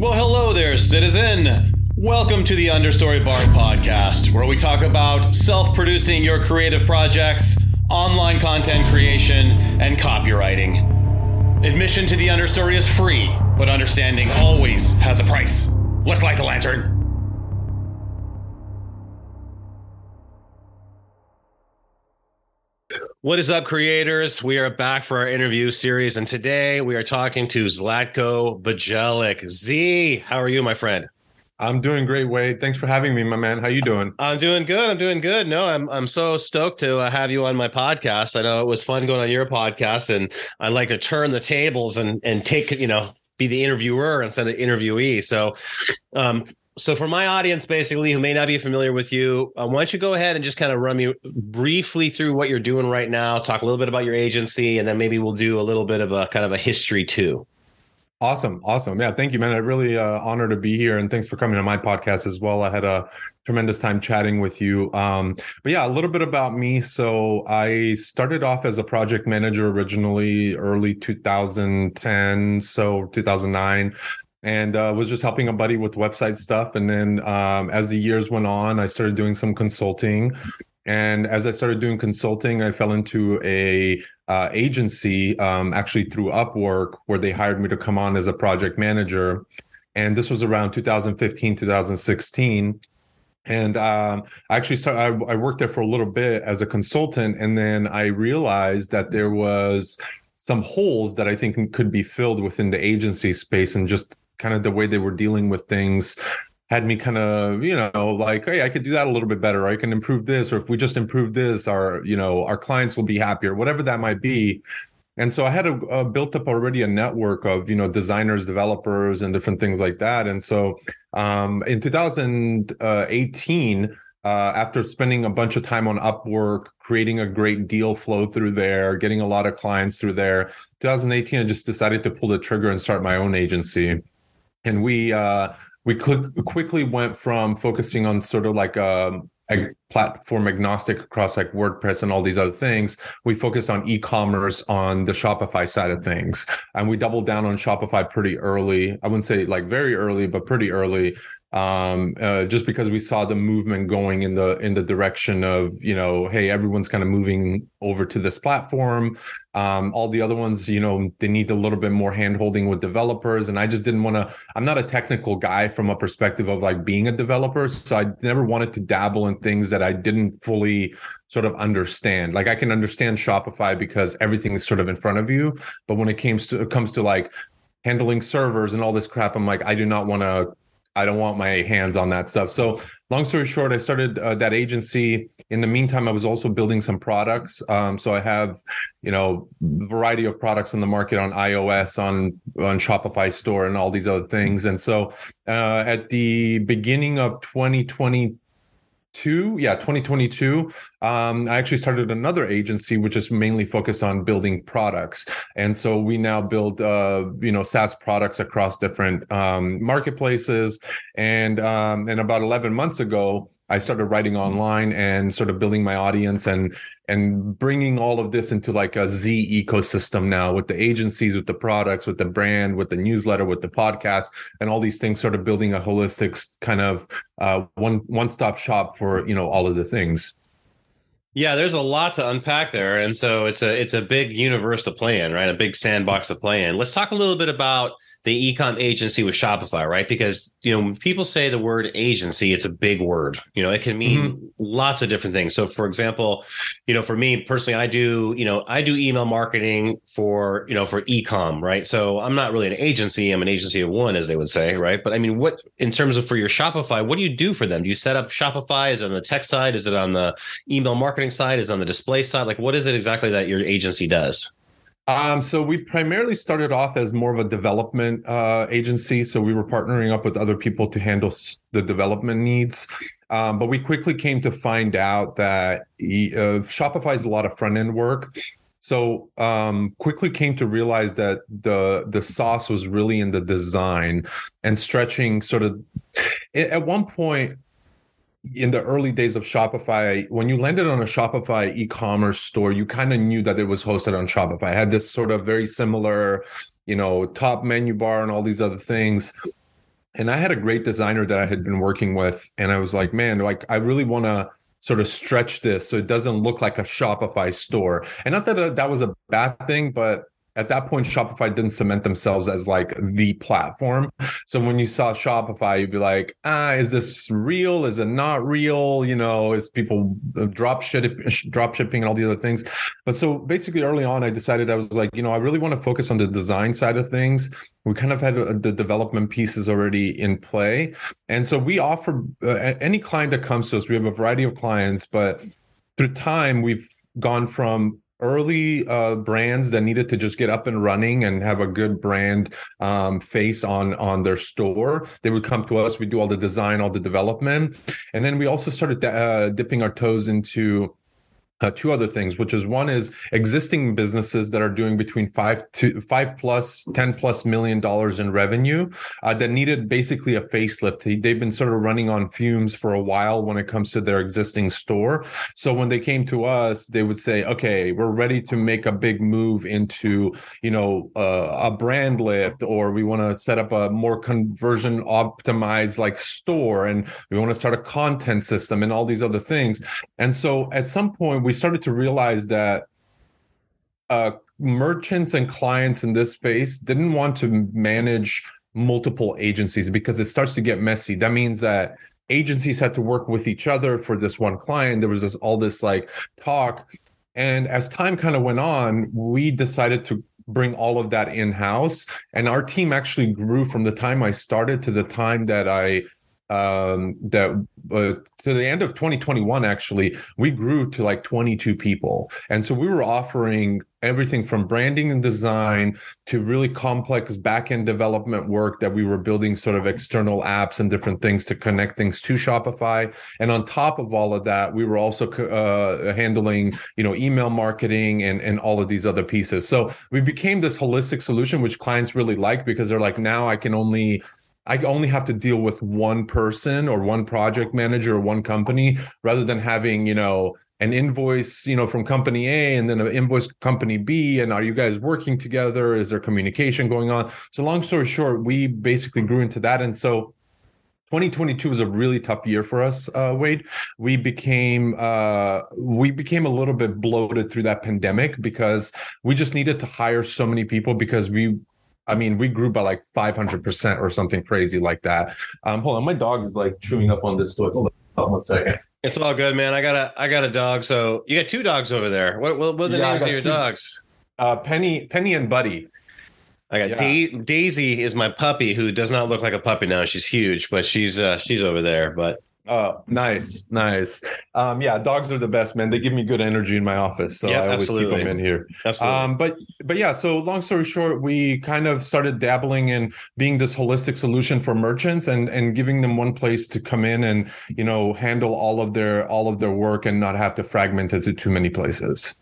Well, hello there, citizen. Welcome to the Understory Bard podcast, where we talk about self producing your creative projects, online content creation, and copywriting. Admission to the Understory is free, but understanding always has a price. Let's light the lantern. What is up, creators? We are back for our interview series, and today we are talking to Zlatko Bijelic. Z, how are you, my friend? I'm doing great, Wade. Thanks for having me, my man. How you doing? I'm doing good. I'm doing good. No, I'm I'm so stoked to uh, have you on my podcast. I know it was fun going on your podcast, and I'd like to turn the tables and and take you know be the interviewer instead of the interviewee. So, um, so for my audience basically who may not be familiar with you uh, why don't you go ahead and just kind of run me briefly through what you're doing right now talk a little bit about your agency and then maybe we'll do a little bit of a kind of a history too. Awesome awesome. Yeah thank you man. I really uh honor to be here and thanks for coming to my podcast as well. I had a tremendous time chatting with you. Um but yeah a little bit about me. So i started off as a project manager originally early 2010 so 2009 and uh, was just helping a buddy with website stuff. And then um, as the years went on, I started doing some consulting. And as I started doing consulting, I fell into a uh, agency, um, actually through Upwork, where they hired me to come on as a project manager. And this was around 2015, 2016 and um, I actually started. I, I, worked there for a little bit as a consultant, and then I realized that there was some holes that I think could be filled within the agency space, and just kind of the way they were dealing with things had me kind of you know like hey i could do that a little bit better i can improve this or if we just improve this our you know our clients will be happier whatever that might be. And so i had a, a built up already a network of you know designers developers and different things like that. And so um, in 2018 uh, after spending a bunch of time on upwork creating a great deal flow through there getting a lot of clients through there 2018 i just decided to pull the trigger and start my own agency and we uh, we quickly went from focusing on sort of like um, a, platform agnostic across like WordPress and all these other things. We focused on e-commerce on the Shopify side of things, and we doubled down on Shopify pretty early. I wouldn't say like very early, but pretty early um, uh, just because we saw the movement going in the in the direction of you know hey everyone's kind of moving over to this platform. Um, all the other ones you know they need a little bit more hand holding with developers and i just didn't want to i'm not a technical guy from a perspective of like being a developer so i never wanted to dabble in things that i didn't fully sort of understand. Like i can understand shopify because everything is sort of in front of you but when it comes to it comes to like handling servers and all this crap i'm like i do not want to I don't want my hands on that stuff. So, long story short, I started uh, that agency. In the meantime, I was also building some products. Um, so I have, you know, variety of products on the market on iOS, on on Shopify store, and all these other things. And so, uh, at the beginning of 2020 two yeah 2022 um, i actually started another agency which is mainly focused on building products. And so we now build uh, you know saas products across different um, marketplaces. And um, and about 11 months ago I started writing online and sort of building my audience and and bringing all of this into like a Z ecosystem now with the agencies, with the products, with the brand, with the newsletter, with the podcast, and all these things. Sort of building a holistic kind of uh, one one stop shop for you know all of the things. Yeah, there's a lot to unpack there, and so it's a it's a big universe to play in, right? A big sandbox to play in. Let's talk a little bit about the ecom agency with Shopify, right? Because you know when people say the word agency, it's a big word. You know, it can mean mm-hmm. lots of different things. So, for example, you know, for me personally, I do you know I do email marketing for you know for ecom, right? So I'm not really an agency; I'm an agency of one, as they would say, right? But I mean, what in terms of for your Shopify, what do you do for them? Do you set up Shopify? Is it on the tech side? Is it on the email marketing side? Is on the display side? Like, what is it exactly that your agency does? Um, so we've primarily started off as more of a development uh, agency. So we were partnering up with other people to handle the development needs. Um, but we quickly came to find out that uh, Shopify is a lot of front end work. So um, quickly came to realize that the the sauce was really in the design and stretching sort of. At one point, in the early days of Shopify, when you landed on a Shopify e-commerce store, you kind of knew that it was hosted on Shopify. It had this sort of very similar, you know, top menu bar and all these other things. and I had a great designer that I had been working with, and I was like, man, like I really want to sort of stretch this so it doesn't look like a Shopify store. And not that uh, that was a bad thing, but at that point shopify didn't cement themselves as like the platform. So when you saw shopify you'd be like ah is this real? Is it not real? You know is people uh, drop ship drop shipping and all the other things? But so basically early on i decided i was like you know i really want to focus on the design side of things. We kind of had uh, the development pieces already in play. And so we offer uh, any client that comes to us we have a variety of clients but through time we've gone from early uh, brands that needed to just get up and running and have a good brand um, face on on their store they would come to us. We do all the design all the development. And then we also started uh, dipping our toes into uh, two other things, which is one is existing businesses that are doing between five to five plus, 10 plus million dollars in revenue uh, that needed basically a facelift. They've been sort of running on fumes for a while when it comes to their existing store. So when they came to us, they would say, okay, we're ready to make a big move into, you know, uh, a brand lift, or we want to set up a more conversion optimized like store and we want to start a content system and all these other things. And so at some point, we started to realize that uh, merchants and clients in this space didn't want to manage multiple agencies because it starts to get messy. That means that agencies had to work with each other for this one client. There was this all this like talk. And as time kind of went on, we decided to bring all of that in house. And our team actually grew from the time I started to the time that I um, that uh, to the end of 2021 actually we grew to like 22 people. And so we were offering everything from branding and design to really complex back-end development work that we were building sort of external apps and different things to connect things to shopify. And on top of all of that we were also uh, handling you know email marketing and and all of these other pieces. So we became this holistic solution which clients really like because they're like now i can only I only have to deal with one person or one project manager or one company rather than having, you know, an invoice, you know, from company A and then an invoice company B. And are you guys working together? Is there communication going on? So long story short, we basically grew into that. And so 2022 was a really tough year for us, uh, Wade. We became uh, we became a little bit bloated through that pandemic because we just needed to hire so many people because we I mean, we grew by like 500% or something crazy like that. Um, hold on, my dog is like chewing up on this toy. Hold on one second. It's all good, man. I got a I got a dog. So you got two dogs over there. What what, what are the yeah, names of your two, dogs? Uh, Penny Penny and Buddy. I got yeah. da- Daisy is my puppy who does not look like a puppy now. She's huge, but she's uh, she's over there. But Oh, nice, nice. Um, yeah, dogs are the best, man. They give me good energy in my office, so yeah, I always absolutely. keep them in here. Absolutely. Um, but but yeah, so long story short, we kind of started dabbling in being this holistic solution for merchants and and giving them one place to come in and you know handle all of their all of their work and not have to fragment it to too many places.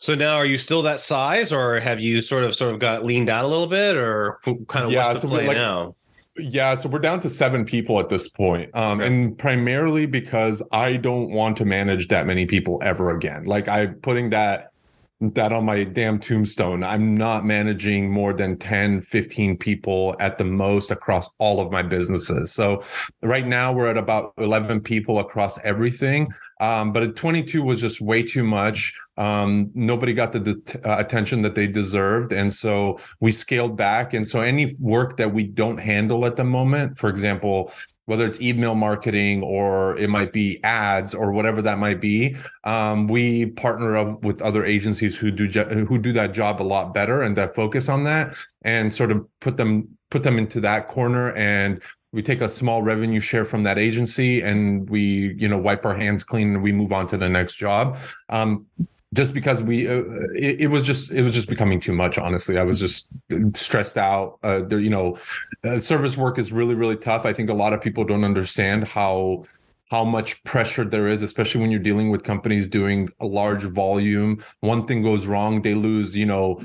So now, are you still that size, or have you sort of sort of got leaned out a little bit, or kind of yeah, what's the so play like, now? Yeah, so we're down to seven people at this point. Um, okay. and primarily because I don't want to manage that many people ever again. Like I'm putting that that on my damn tombstone. I'm not managing more than 10, 15 people at the most across all of my businesses. So right now we're at about 11 people across everything. Um, but 22 was just way too much. Um, nobody got the uh, attention that they deserved. And so we scaled back. And so any work that we don't handle at the moment, for example, whether it's email marketing or it might be ads or whatever that might be, um, we partner up with other agencies who do who do that job a lot better and that focus on that and sort of put them put them into that corner and we take a small revenue share from that agency and we you know wipe our hands clean and we move on to the next job. Um, just because we uh, it, it, was just it was just becoming too much honestly. I was just stressed out. Uh, there you know uh, service work is really really tough. I think a lot of people don't understand how how much pressure there is especially when you're dealing with companies doing a large volume. One thing goes wrong they lose you know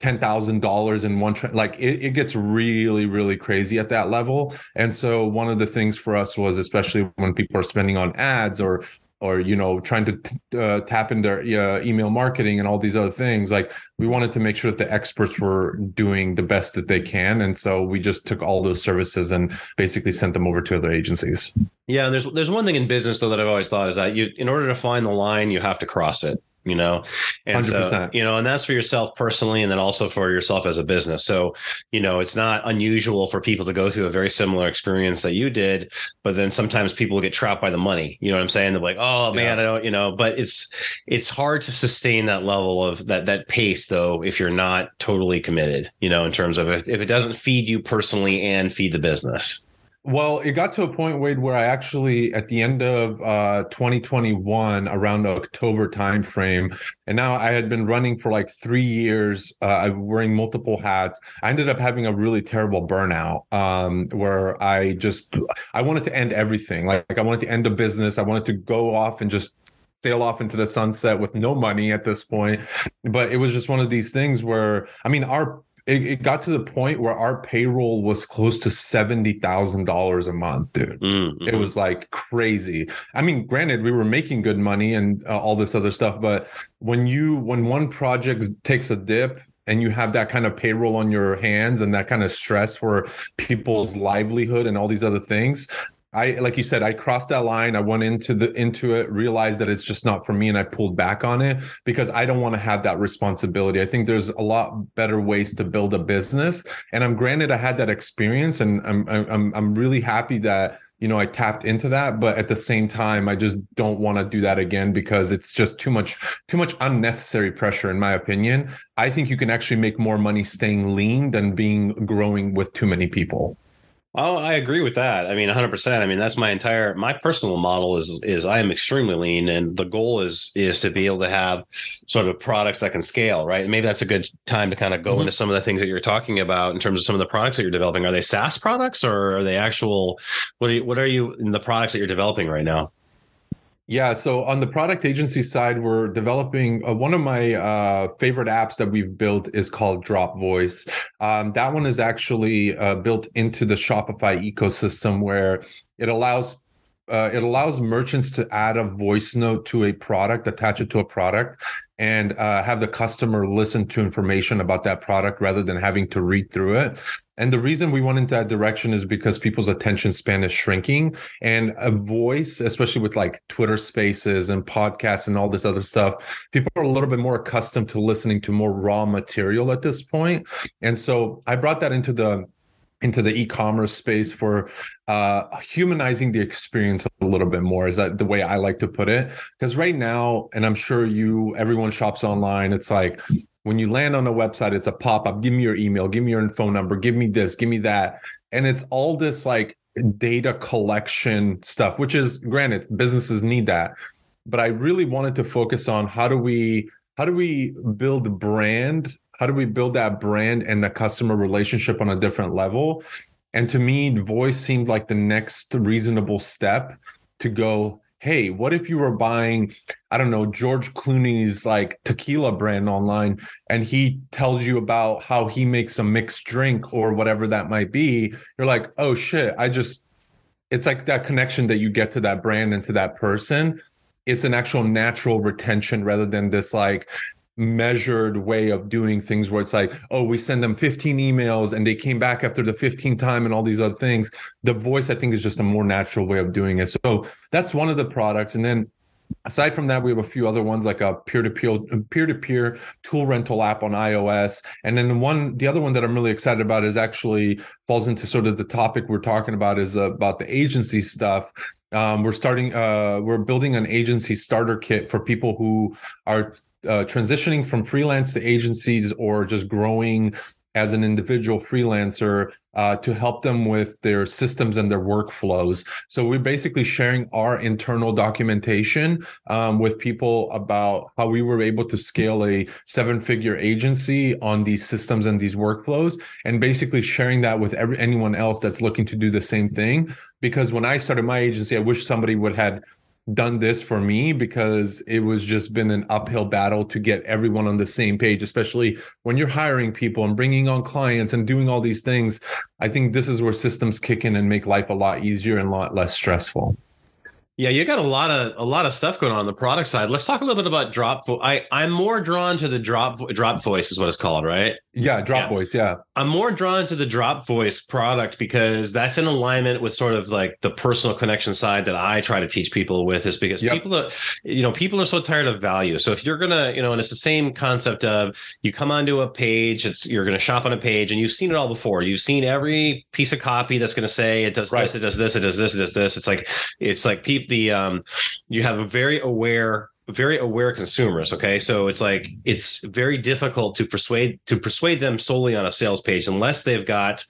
ten thousand dollars in one tra- like it, it gets really really crazy at that level. And so one of the things for us was especially when people are spending on ads or or you know trying to t- uh, tap into uh, email marketing and all these other things like we wanted to make sure that the experts were doing the best that they can. And so we just took all those services and basically sent them over to other agencies. Yeah And there's there's one thing in business though that i've always thought is that you in order to find the line you have to cross it you know? And 100%. so you know and that's for yourself personally and then also for yourself as a business. So you know it's not unusual for people to go through a very similar experience that you did but then sometimes people get trapped by the money. You know what i'm saying? They're like oh man yeah. i don't you know? But it's it's hard to sustain that level of that that pace though if you're not totally committed you know in terms of if, if it doesn't feed you personally and feed the business well, it got to a point, Wade, where I actually, at the end of uh, 2021, around October timeframe, and now I had been running for like three years, uh, wearing multiple hats. I ended up having a really terrible burnout, um, where I just I wanted to end everything. Like, like I wanted to end a business. I wanted to go off and just sail off into the sunset with no money at this point. But it was just one of these things where, I mean, our it, it, got to the point where our payroll was close to seventy thousand dollars a month, dude. Mm-hmm. It was like crazy. I mean, granted, we were making good money and uh, all this other stuff, but when you when one project takes a dip and you have that kind of payroll on your hands and that kind of stress for people's livelihood and all these other things I like you said, I crossed that line. I went into the into it, realized that it's just not for me, and I pulled back on it because I don't want to have that responsibility. I think there's a lot better ways to build a business, and I'm granted I had that experience, and I'm I'm I'm really happy that you know I tapped into that. But at the same time, I just don't want to do that again because it's just too much too much unnecessary pressure, in my opinion. I think you can actually make more money staying lean than being growing with too many people. Oh, I agree with that. I mean, 100%. I mean, that's my entire my personal model is is I am extremely lean and the goal is is to be able to have sort of products that can scale, right? And maybe that's a good time to kind of go mm-hmm. into some of the things that you're talking about in terms of some of the products that you're developing. Are they SaaS products or are they actual what are you, what are you in the products that you're developing right now? Yeah, so on the product agency side, we're developing uh, one of my uh, favorite apps that we've built is called Drop Voice. Um, that one is actually uh, built into the Shopify ecosystem where it allows uh, it allows merchants to add a voice note to a product, attach it to a product, and uh, have the customer listen to information about that product rather than having to read through it. And the reason we went into that direction is because people's attention span is shrinking and a voice, especially with like Twitter spaces and podcasts and all this other stuff, people are a little bit more accustomed to listening to more raw material at this point. And so I brought that into the into the e-commerce space for uh, humanizing the experience a little bit more is that the way i like to put it because right now and i'm sure you everyone shops online it's like when you land on a website it's a pop-up give me your email give me your phone number give me this give me that. And it's all this like data collection stuff which is granted businesses need that. But i really wanted to focus on how do we how do we build brand how do we build that brand and the customer relationship on a different level? And to me voice seemed like the next reasonable step to go hey what if you were buying i don't know george clooney's like tequila brand online and he tells you about how he makes a mixed drink or whatever that might be? You're like oh shit i just it's like that connection that you get to that brand and to that person. It's an actual natural retention rather than this like measured way of doing things where it's like oh we send them 15 emails and they came back after the 15th time and all these other things. The voice i think is just a more natural way of doing it. So that's one of the products. And then aside from that we have a few other ones like a peer-to-peer peer-to-peer tool rental app on ios. And then the one the other one that i'm really excited about is actually falls into sort of the topic we're talking about is about the agency stuff. Um, we're starting uh, we're building an agency starter kit for people who are uh, transitioning from freelance to agencies or just growing as an individual freelancer uh, to help them with their systems and their workflows. So we're basically sharing our internal documentation um, with people about how we were able to scale a seven-figure agency on these systems and these workflows, and basically sharing that with every, anyone else that's looking to do the same thing. Because when I started my agency, I wish somebody would had done this for me because it was just been an uphill battle to get everyone on the same page especially when you're hiring people and bringing on clients and doing all these things. I think this is where systems kick in and make life a lot easier and a lot less stressful Yeah, you got a lot of a lot of stuff going on, on the product side. Let's talk a little bit about drop. Vo- I I'm more drawn to the drop drop voice is what it's called, right? Yeah, drop yeah. voice. Yeah. I'm more drawn to the drop voice product because that's in alignment with sort of like the personal connection side that I try to teach people with is because yep. people are, you know, people are so tired of value. So if you're going to, you know, and it's the same concept of you come onto a page, it's, you're going to shop on a page and you've seen it all before. You've seen every piece of copy that's going to say it does right. this, it does this, it does this, it does this. It's like, it's like people, the, um, you have a very aware very aware consumers okay? So it's like it's very difficult to persuade to persuade them solely on a sales page unless they've got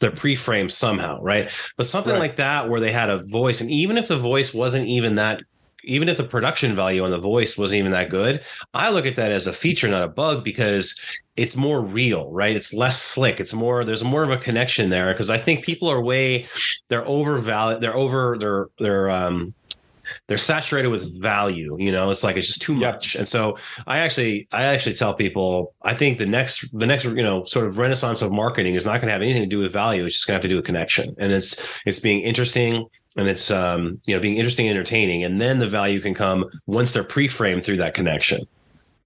their pre-frame somehow right? But something right. like that where they had a voice and even if the voice wasn't even that even if the production value on the voice wasn't even that good i look at that as a feature not a bug because it's more real right? It's less slick. It's more there's more of a connection there because i think people are way they're overvalued they're over they're they're um they're saturated with value you know it's like it's just too much. And so i actually i actually tell people i think the next the next you know sort of renaissance of marketing is not going to have anything to do with value it's just going to have to do with connection. And it's it's being interesting and it's um you know being interesting and entertaining. And then the value can come once they're pre-framed through that connection.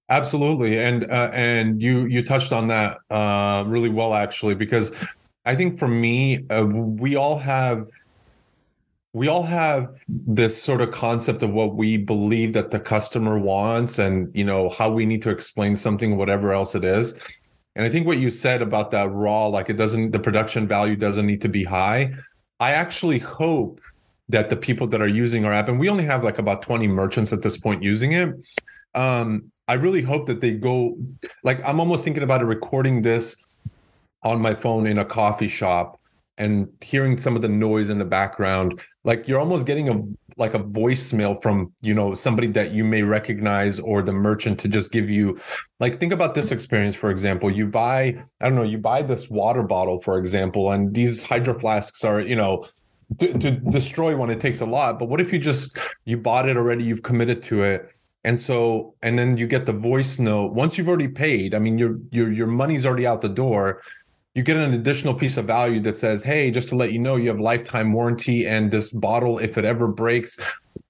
Absolutely. And uh, and you you touched on that uh really well actually because i think for me uh, we all have we all have this sort of concept of what we believe that the customer wants and you know how we need to explain something whatever else it is. And i think what you said about that raw like it doesn't the production value doesn't need to be high. I actually hope that the people that are using our app and we only have like about 20 merchants at this point using it um i really hope that they go like i'm almost thinking about recording this on my phone in a coffee shop and hearing some of the noise in the background like you're almost getting a like a voicemail from you know somebody that you may recognize or the merchant to just give you like think about this experience for example. You buy i don't know you buy this water bottle for example and these hydro flasks are you know to, to destroy one it takes a lot but what if you just you bought it already you've committed to it and so and then you get the voice note. Once you've already paid i mean your your your money's already out the door you get an additional piece of value that says, hey, just to let you know, you have lifetime warranty and this bottle, if it ever breaks,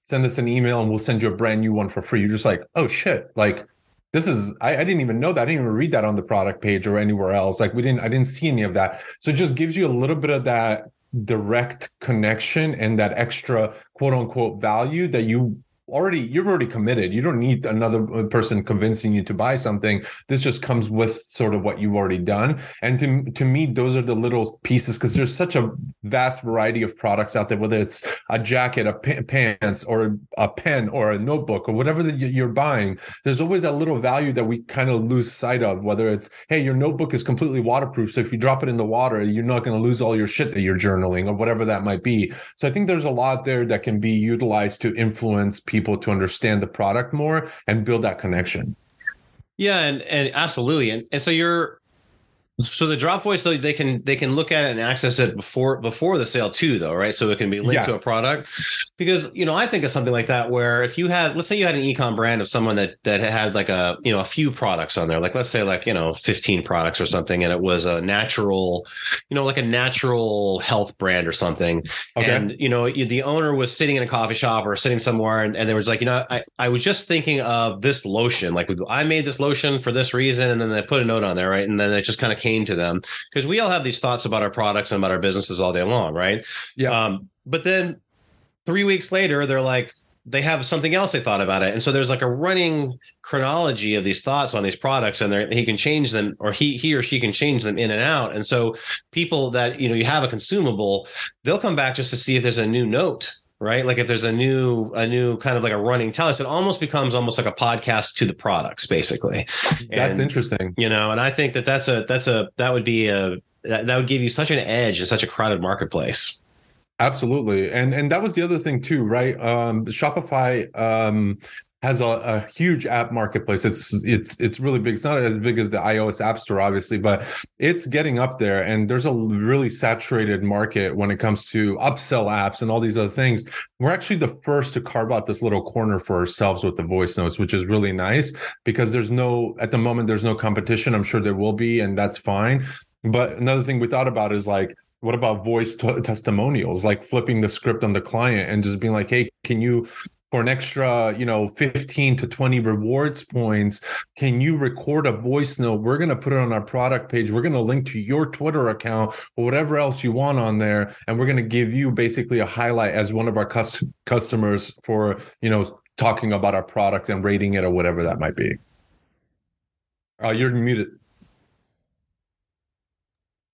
send us an email and we'll send you a brand new one for free. You're just like, oh shit, like this is I, I, didn't even know that. I didn't even read that on the product page or anywhere else. Like we didn't, I didn't see any of that. So it just gives you a little bit of that direct connection and that extra quote unquote value that you already you're already committed. You don't need another uh, person convincing you to buy something. This just comes with sort of what you've already done. And to, to me those are the little pieces because there's such a vast variety of products out there whether it's a jacket a p- pants or a pen or a notebook or whatever that you're buying. There's always that little value that we kind of lose sight of whether it's hey your notebook is completely waterproof so if you drop it in the water you're not going to lose all your shit that you're journaling or whatever that might be. So i think there's a lot there that can be utilized to influence people people to understand the product more and build that connection. Yeah, and and absolutely, and and so you're so the drop voice though they can they can look at it and access it before before the sale too though right? So it can be linked yeah. to a product. Because you know I think of something like that where if you had let's say you had an ecom brand of someone that that had like a you know a few products on there like let's say like you know 15 products or something and it was a natural you know like a natural health brand or something. Okay. and you know the owner was sitting in a coffee shop or sitting somewhere and, and there was like you know I I was just thinking of this lotion. Like I made this lotion for this reason and then they put a note on there right? And then it just kind of came to them because we all have these thoughts about our products and about our businesses all day long, right? Yeah. Um, but then three weeks later, they're like, they have something else they thought about it. And so there's like a running chronology of these thoughts on these products and he can change them or he he or she can change them in and out. And so people that, you know, you have a consumable, they'll come back just to see if there's a new note right? Like if there's a new a new kind of like a running tell-us it almost becomes almost like a podcast to the products basically. That's and, interesting. you know and i think that that's a that's a that would be a that, that would give you such an edge in such a crowded marketplace. Absolutely. And and that was the other thing too right? Um shopify um has a, a, huge app marketplace. It's it's it's really big. It's not as big as the iOS App Store, obviously, but it's getting up there. And there's a really saturated market when it comes to upsell apps and all these other things. We're actually the first to carve out this little corner for ourselves with the voice notes, which is really nice because there's no at the moment there's no competition. I'm sure there will be, and that's fine. But another thing we thought about is like what about voice t- testimonials like flipping the script on the client and just being like hey can you for an extra, you know, 15 to 20 rewards points, can you record a voice note? We're going to put it on our product page. We're going to link to your Twitter account or whatever else you want on there. And we're going to give you basically a highlight as one of our cus- customers for, you know, talking about our product and rating it or whatever that might be. Uh, you're muted.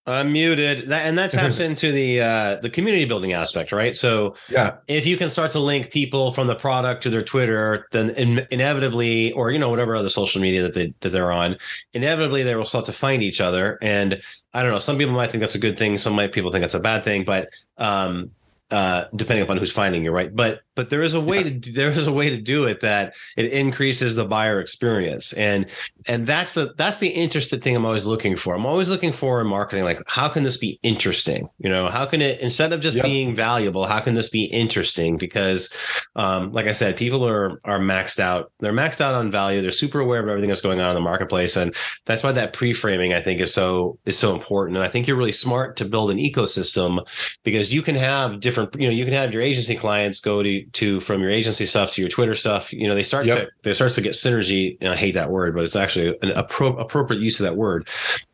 I'm muted. That and that taps into the uh the community building aspect, right? So yeah, if you can start to link people from the product to their Twitter, then in, inevitably, or you know whatever other social media that they that they're on, inevitably they will start to find each other. And I don't know. Some people might think that's a good thing. Some might people think that's a bad thing. But um, uh, depending upon who's finding you, right? But but there is a way yeah. to there is a way to do it that it increases the buyer experience, and and that's the that's the interested thing I'm always looking for. I'm always looking for in marketing, like how can this be interesting? You know, how can it instead of just yep. being valuable, how can this be interesting? Because, um, like I said, people are are maxed out. They're maxed out on value. They're super aware of everything that's going on in the marketplace, and that's why that pre framing I think is so is so important. And I think you're really smart to build an ecosystem because you can have different you know you can have your agency clients go to to from your agency stuff to your twitter stuff you know they start yep. to there starts to get synergy and i hate that word but it's actually an appro- appropriate use of that word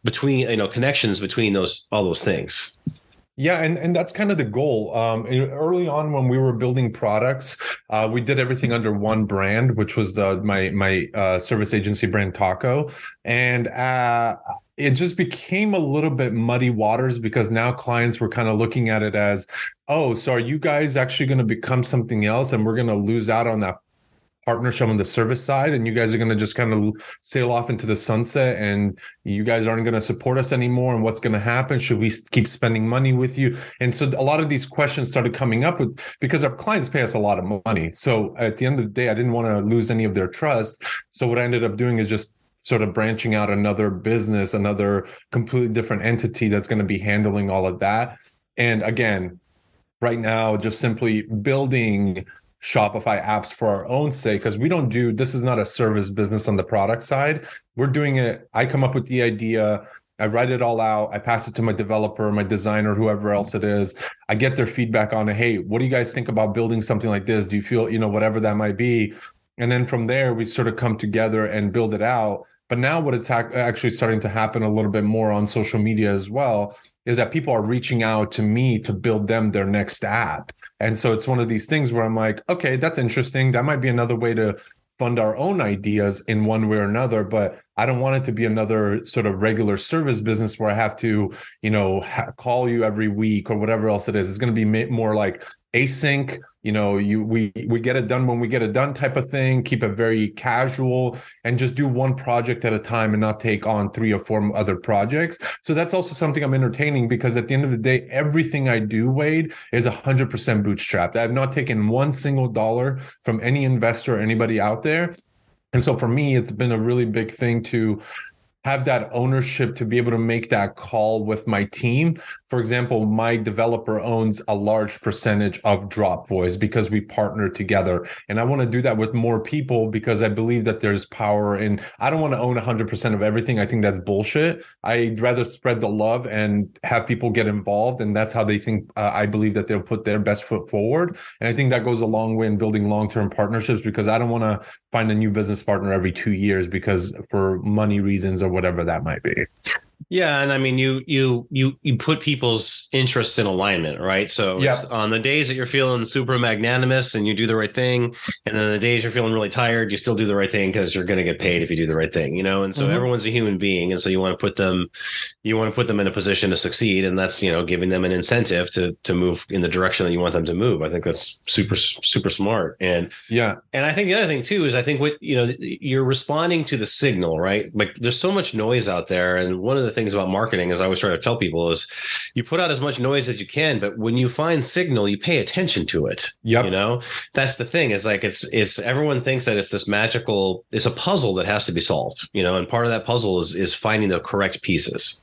between you know connections between those all those things yeah, and, and that's kind of the goal. Um, early on, when we were building products, uh, we did everything under one brand, which was the my my uh, service agency brand Tako, and uh, it just became a little bit muddy waters because now clients were kind of looking at it as, oh, so are you guys actually going to become something else, and we're going to lose out on that partnership on the service side and you guys are going to just kind of sail off into the sunset and you guys aren't going to support us anymore and what's going to happen? Should we keep spending money with you? And so a lot of these questions started coming up with because our clients pay us a lot of money. So at the end of the day i didn't want to lose any of their trust. So what i ended up doing is just sort of branching out another business another completely different entity that's going to be handling all of that and again right now just simply building Shopify apps for our own sake because we don't do this is not a service business on the product side. We're doing it. I come up with the idea, I write it all out, I pass it to my developer, my designer, whoever else it is. I get their feedback on it. Hey, what do you guys think about building something like this? Do you feel, you know, whatever that might be? And then from there, we sort of come together and build it out. But now, what it's ha- actually starting to happen a little bit more on social media as well is that people are reaching out to me to build them their next app. And so it's one of these things where I'm like, okay, that's interesting. That might be another way to fund our own ideas in one way or another but i don't want it to be another sort of regular service business where i have to you know ha- call you every week or whatever else it is it's going to be more like async you know you we we get it done when we get it done type of thing keep it very casual and just do one project at a time and not take on three or four other projects. So that's also something i'm entertaining because at the end of the day everything i do wade is 100% bootstrapped. I have not taken one single dollar from any investor or anybody out there. And so for me it's been a really big thing to have that ownership to be able to make that call with my team. For example, my developer owns a large percentage of Drop Voice because we partner together. And I want to do that with more people because I believe that there's power in I don't want to own 100% of everything. I think that's bullshit. I'd rather spread the love and have people get involved and that's how they think uh, I believe that they'll put their best foot forward. And I think that goes a long way in building long-term partnerships because I don't want to find a new business partner every 2 years because for money reasons or whatever that might be. Yeah, and I mean you you you you put people's interests in alignment, right? So yeah. on the days that you're feeling super magnanimous and you do the right thing, and then the days you're feeling really tired, you still do the right thing because you're going to get paid if you do the right thing, you know. And so mm-hmm. everyone's a human being, and so you want to put them, you want to put them in a position to succeed, and that's you know giving them an incentive to to move in the direction that you want them to move. I think that's super super smart, and yeah, and I think the other thing too is I think what you know you're responding to the signal, right? Like there's so much noise out there, and one of the things about marketing, as I always try to tell people, is you put out as much noise as you can, but when you find signal, you pay attention to it. Yep. You know, that's the thing. Is like it's it's everyone thinks that it's this magical. It's a puzzle that has to be solved. You know, and part of that puzzle is is finding the correct pieces.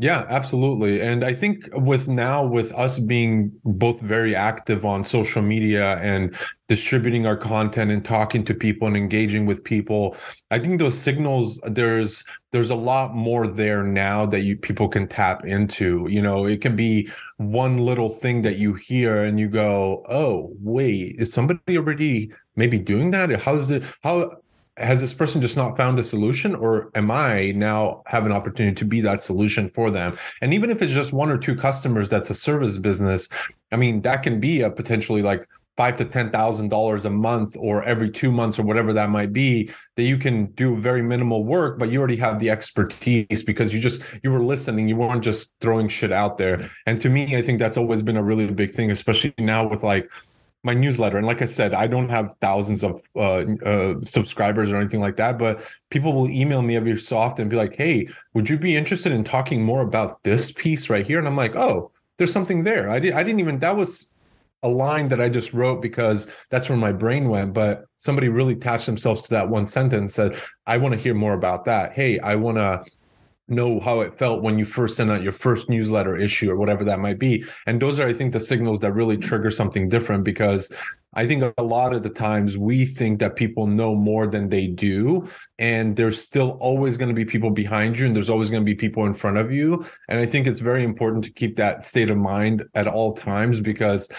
Yeah, absolutely. And I think with now with us being both very active on social media and distributing our content and talking to people and engaging with people, I think those signals there's there's a lot more there now that you people can tap into. You know, it can be one little thing that you hear and you go, "Oh, wait, is somebody already maybe doing that? How's it how has this person just not found a solution or am i now have an opportunity to be that solution for them? And even if it's just one or two customers that's a service business i mean that can be a potentially like five to ten thousand dollars a month or every two months or whatever that might be that you can do very minimal work but you already have the expertise because you just you were listening you weren't just throwing shit out there. And to me i think that's always been a really big thing especially now with like my newsletter. And like I said, I don't have thousands of uh, uh, subscribers or anything like that, but people will email me every so often and be like, "Hey, would you be interested in talking more about this piece right here?" And I'm like, "Oh, there's something there." I did. I didn't even. That was a line that I just wrote because that's where my brain went. But somebody really attached themselves to that one sentence. Said, "I want to hear more about that." Hey, I want to know how it felt when you first sent out your first newsletter issue or whatever that might be. And those are, I think, the signals that really trigger something different because I think a lot of the times we think that people know more than they do. And there's still always going to be people behind you, and there's always going to be people in front of you. And I think it's very important to keep that state of mind at all times because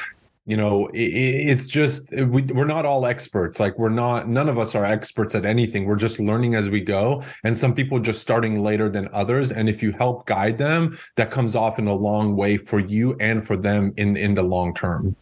you know it, it's just eh, we, we're not all experts. Like we're not none of us are experts at anything. We're just learning as we go. And some people just starting later than others. And if you help guide them that comes off in a long way for you and for them in in the long term.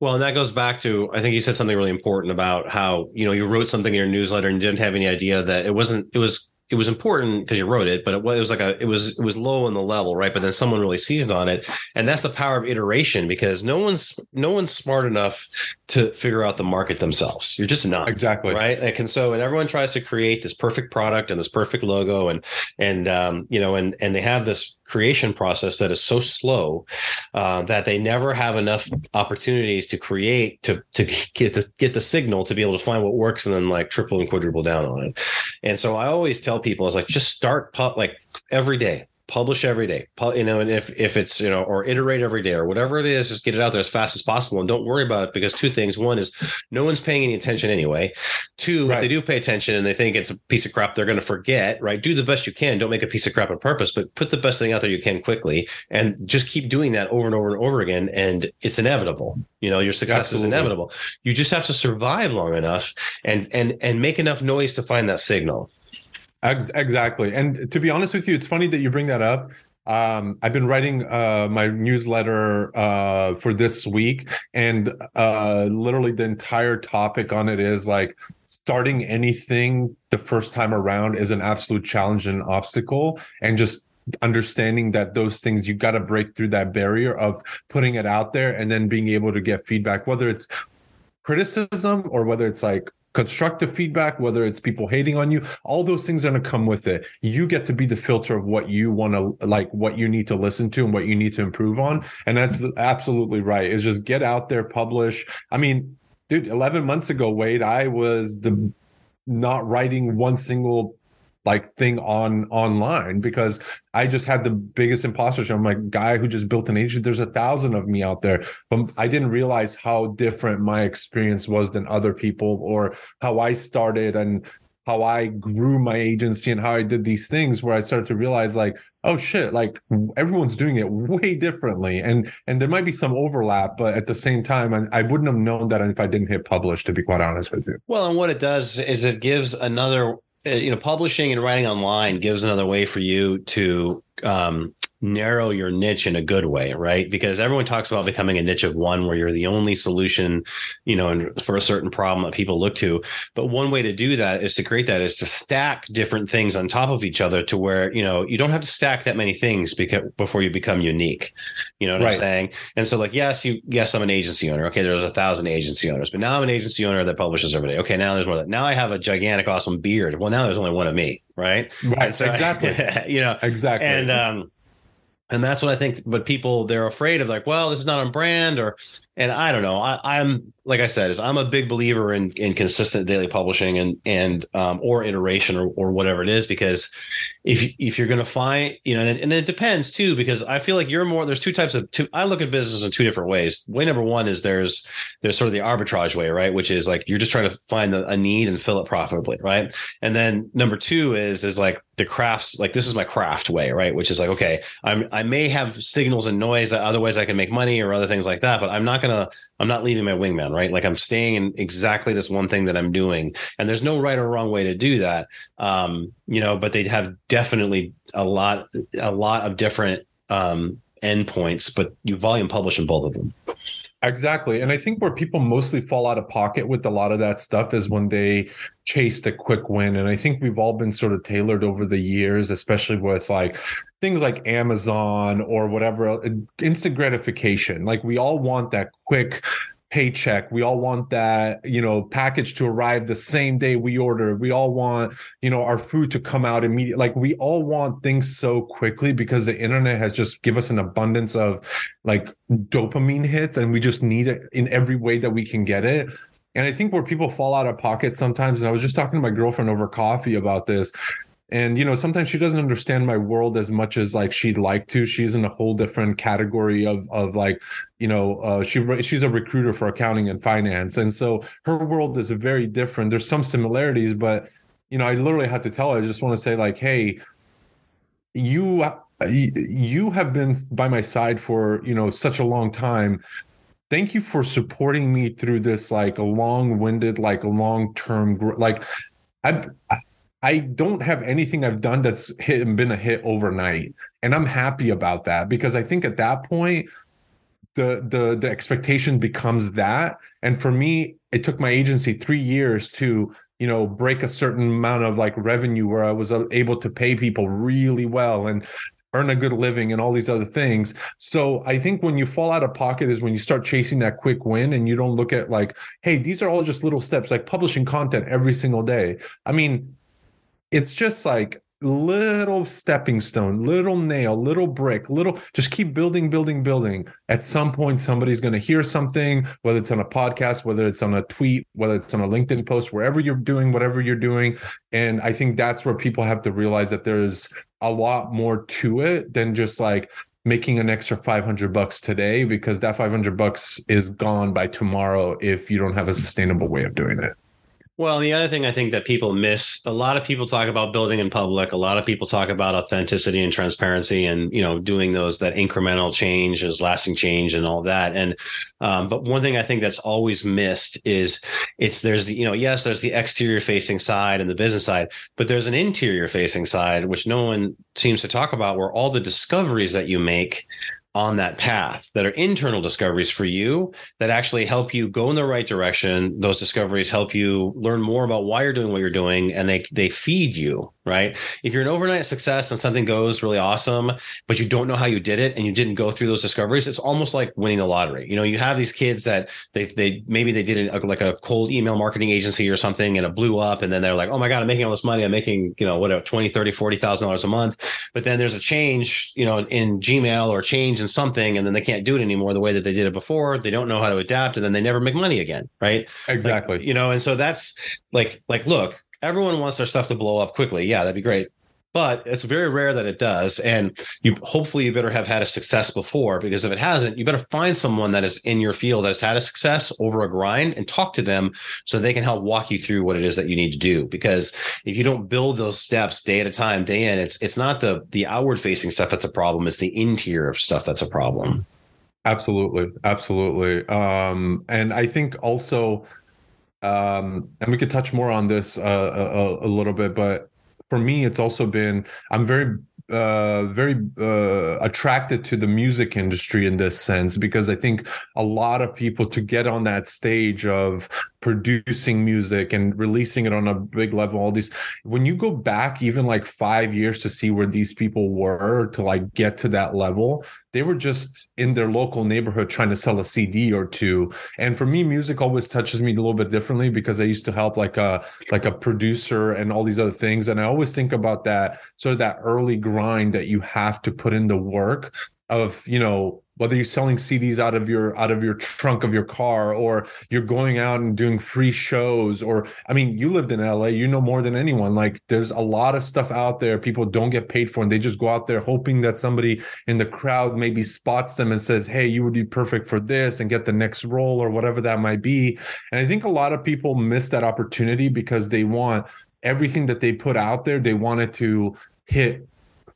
Well, and that goes back to I think you said something really important about how you know you wrote something in your newsletter and didn't have any idea that it wasn't it was it was important because you wrote it, but it was, it was like a it was it was low in the level, right? But then someone really seized on it, and that's the power of iteration because no one's no one's smart enough to figure out the market themselves. You're just not exactly right. Like, and so and everyone tries to create this perfect product and this perfect logo, and and um, you know, and and they have this creation process that is so slow uh, that they never have enough opportunities to create to to get the get the signal to be able to find what works and then like triple and quadruple down on it. And so I always tell people, I was like, just start like every day publish every day. You know and if if it's you know or iterate every day or whatever it is just get it out there as fast as possible and don't worry about it because two things. One is no one's paying any attention anyway. Two right. if they do pay attention and they think it's a piece of crap they're going to forget right? Do the best you can. Don't make a piece of crap on purpose but put the best thing out there you can quickly and just keep doing that over and over and over again and it's inevitable. You know your success Absolutely. is inevitable. You just have to survive long enough and and and make enough noise to find that signal Exactly. And to be honest with you, it's funny that you bring that up. Um, I've been writing uh, my newsletter uh, for this week, and uh, literally the entire topic on it is like starting anything the first time around is an absolute challenge and obstacle, and just understanding that those things you've got to break through that barrier of putting it out there and then being able to get feedback, whether it's criticism or whether it's like constructive feedback, whether it's people hating on you, all those things are going to come with it. You get to be the filter of what you want to like, what you need to listen to and what you need to improve on. And that's absolutely right. Is just get out there, publish. I mean, dude, 11 months ago, Wade, I was the not writing one single like thing on online because I just had the biggest imposter syndrome. I'm like guy who just built an agency. There's a thousand of me out there, but I didn't realize how different my experience was than other people, or how I started and how I grew my agency and how I did these things. Where I started to realize like, oh shit, like everyone's doing it way differently, and and there might be some overlap, but at the same time, I, I wouldn't have known that if I didn't hit publish. To be quite honest with you. Well, and what it does is it gives another you know publishing and writing online gives another way for you to um, narrow your niche in a good way, right? Because everyone talks about becoming a niche of one where you're the only solution, you know, for a certain problem that people look to. But one way to do that is to create that is to stack different things on top of each other to where, you know, you don't have to stack that many things because before you become unique. You know what right. I'm saying? And so like, yes, you, yes, I'm an agency owner. Okay. There's a thousand agency owners, but now I'm an agency owner that publishes every day. Okay. Now there's more. That now I have a gigantic, awesome beard. Well, now there's only one of me. Right. Right. So, exactly. you know, exactly. And, um, and that's what I think. But people they're afraid of like, well, this is not on brand, or and I don't know. I, am like I said, is I'm a big believer in in consistent daily publishing and and um, or iteration or or whatever it is because if if you're going to find you know and it, and it, depends too because i feel like you're more there's two types of two i look at business in two different ways. Way number one is there's there's sort of the arbitrage way right? Which is like you're just trying to find a need and fill it profitably right? And then number two is is like the crafts like this is my craft way right? Which is like okay i'm i may have signals and noise that otherwise i can make money or other things like that but i'm not gonna i'm not leaving my wingman right? Like i'm staying in exactly this one thing that i'm doing. And there's no right or wrong way to do that. Um you know but they have definitely a lot a lot of different um endpoints but you volume publish in both of them Exactly. And I think where people mostly fall out of pocket with a lot of that stuff is when they chase the quick win. And I think we've all been sort of tailored over the years, especially with like things like Amazon or whatever, uh, instant gratification. Like we all want that quick paycheck. We all want that, you know, package to arrive the same day we order. We all want, you know, our food to come out immediately. Like we all want things so quickly because the internet has just give us an abundance of like dopamine hits and we just need it in every way that we can get it. And I think where people fall out of pocket sometimes, and I was just talking to my girlfriend over coffee about this, and you know sometimes she doesn't understand my world as much as like she'd like to. She's in a whole different category of of like you know uh, she she's a recruiter for accounting and finance. And so her world is very different. There's some similarities but you know i literally had to tell her i just want to say like hey you you have been by my side for you know such a long time. Thank you for supporting me through this like a long-winded like long-term like i I don't have anything I've done that's hit and been a hit overnight. And I'm happy about that because I think at that point, the the the expectation becomes that. And for me, it took my agency three years to, you know, break a certain amount of like revenue where I was uh, able to pay people really well and earn a good living and all these other things. So I think when you fall out of pocket is when you start chasing that quick win and you don't look at like, hey, these are all just little steps, like publishing content every single day. I mean, it's just like little stepping stone, little nail, little brick, little just keep building, building, building. At some point, somebody's going to hear something, whether it's on a podcast, whether it's on a tweet, whether it's on a LinkedIn post, wherever you're doing, whatever you're doing. And I think that's where people have to realize that there's a lot more to it than just like making an extra 500 bucks today because that 500 bucks is gone by tomorrow if you don't have a sustainable way of doing it. Well, the other thing I think that people miss, a lot of people talk about building in public. A lot of people talk about authenticity and transparency, and you know, doing those that incremental change is lasting change and all that. And um, but one thing I think that's always missed is it's there's the you know yes there's the exterior facing side and the business side, but there's an interior facing side which no one seems to talk about, where all the discoveries that you make on that path that are internal discoveries for you that actually help you go in the right direction those discoveries help you learn more about why you're doing what you're doing and they they feed you right? If you're an overnight success and something goes really awesome, but you don't know how you did it and you didn't go through those discoveries, it's almost like winning the lottery. You know, you have these kids that they they maybe they did it uh, like a cold email marketing agency or something and it blew up and then they're like, "Oh my god, I'm making all this money. I'm making, you know, whatever uh, 20, 30, 40,000 dollars a month." But then there's a change, you know, in Gmail or change in something and then they can't do it anymore the way that they did it before. They don't know how to adapt and then they never make money again, right? Exactly. Like, you know, and so that's like like look, everyone wants their stuff to blow up quickly. Yeah, that'd be great. But it's very rare that it does. And you hopefully you better have had a success before because if it hasn't, you better find someone that is in your field that has had a success over a grind and talk to them so they can help walk you through what it is that you need to do. Because if you don't build those steps day at a time, day in, it's it's not the the outward facing stuff that's a problem, it's the interior stuff that's a problem. Absolutely. Absolutely. Um, and I think also um, and we could touch more on this uh, a, a, little bit, but for me, it's also been I'm very uh, very uh, attracted to the music industry in this sense because I think a lot of people to get on that stage of producing music and releasing it on a big level all these when you go back even like 5 years to see where these people were to like get to that level they were just in their local neighborhood trying to sell a CD or two. And for me, music always touches me a little bit differently because I used to help like a like a producer and all these other things. And I always think about that sort of that early grind that you have to put in the work of you know whether you're selling CDs out of your out of your trunk of your car or you're going out and doing free shows or I mean you lived in LA you know more than anyone. Like there's a lot of stuff out there people don't get paid for and they just go out there hoping that somebody in the crowd maybe spots them and says hey you would be perfect for this and get the next role or whatever that might be. And I think a lot of people miss that opportunity because they want everything that they put out there they want it to hit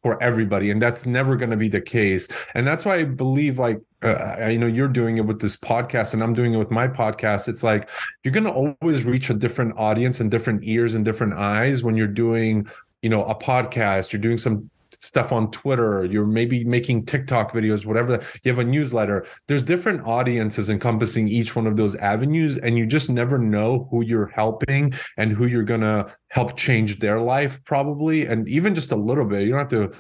for everybody and that's never going to be the case. And that's why i believe like uh, i know you're doing it with this podcast and i'm doing it with my podcast. It's like you're going to always reach a different audience and different ears and different eyes when you're doing you know a podcast. You're doing some stuff on Twitter, you're maybe making TikTok videos, whatever. You have a newsletter. There's different audiences encompassing each one of those avenues, and you just never know who you're helping and who you're gonna help change their life, probably, and even just a little bit. You don't have to.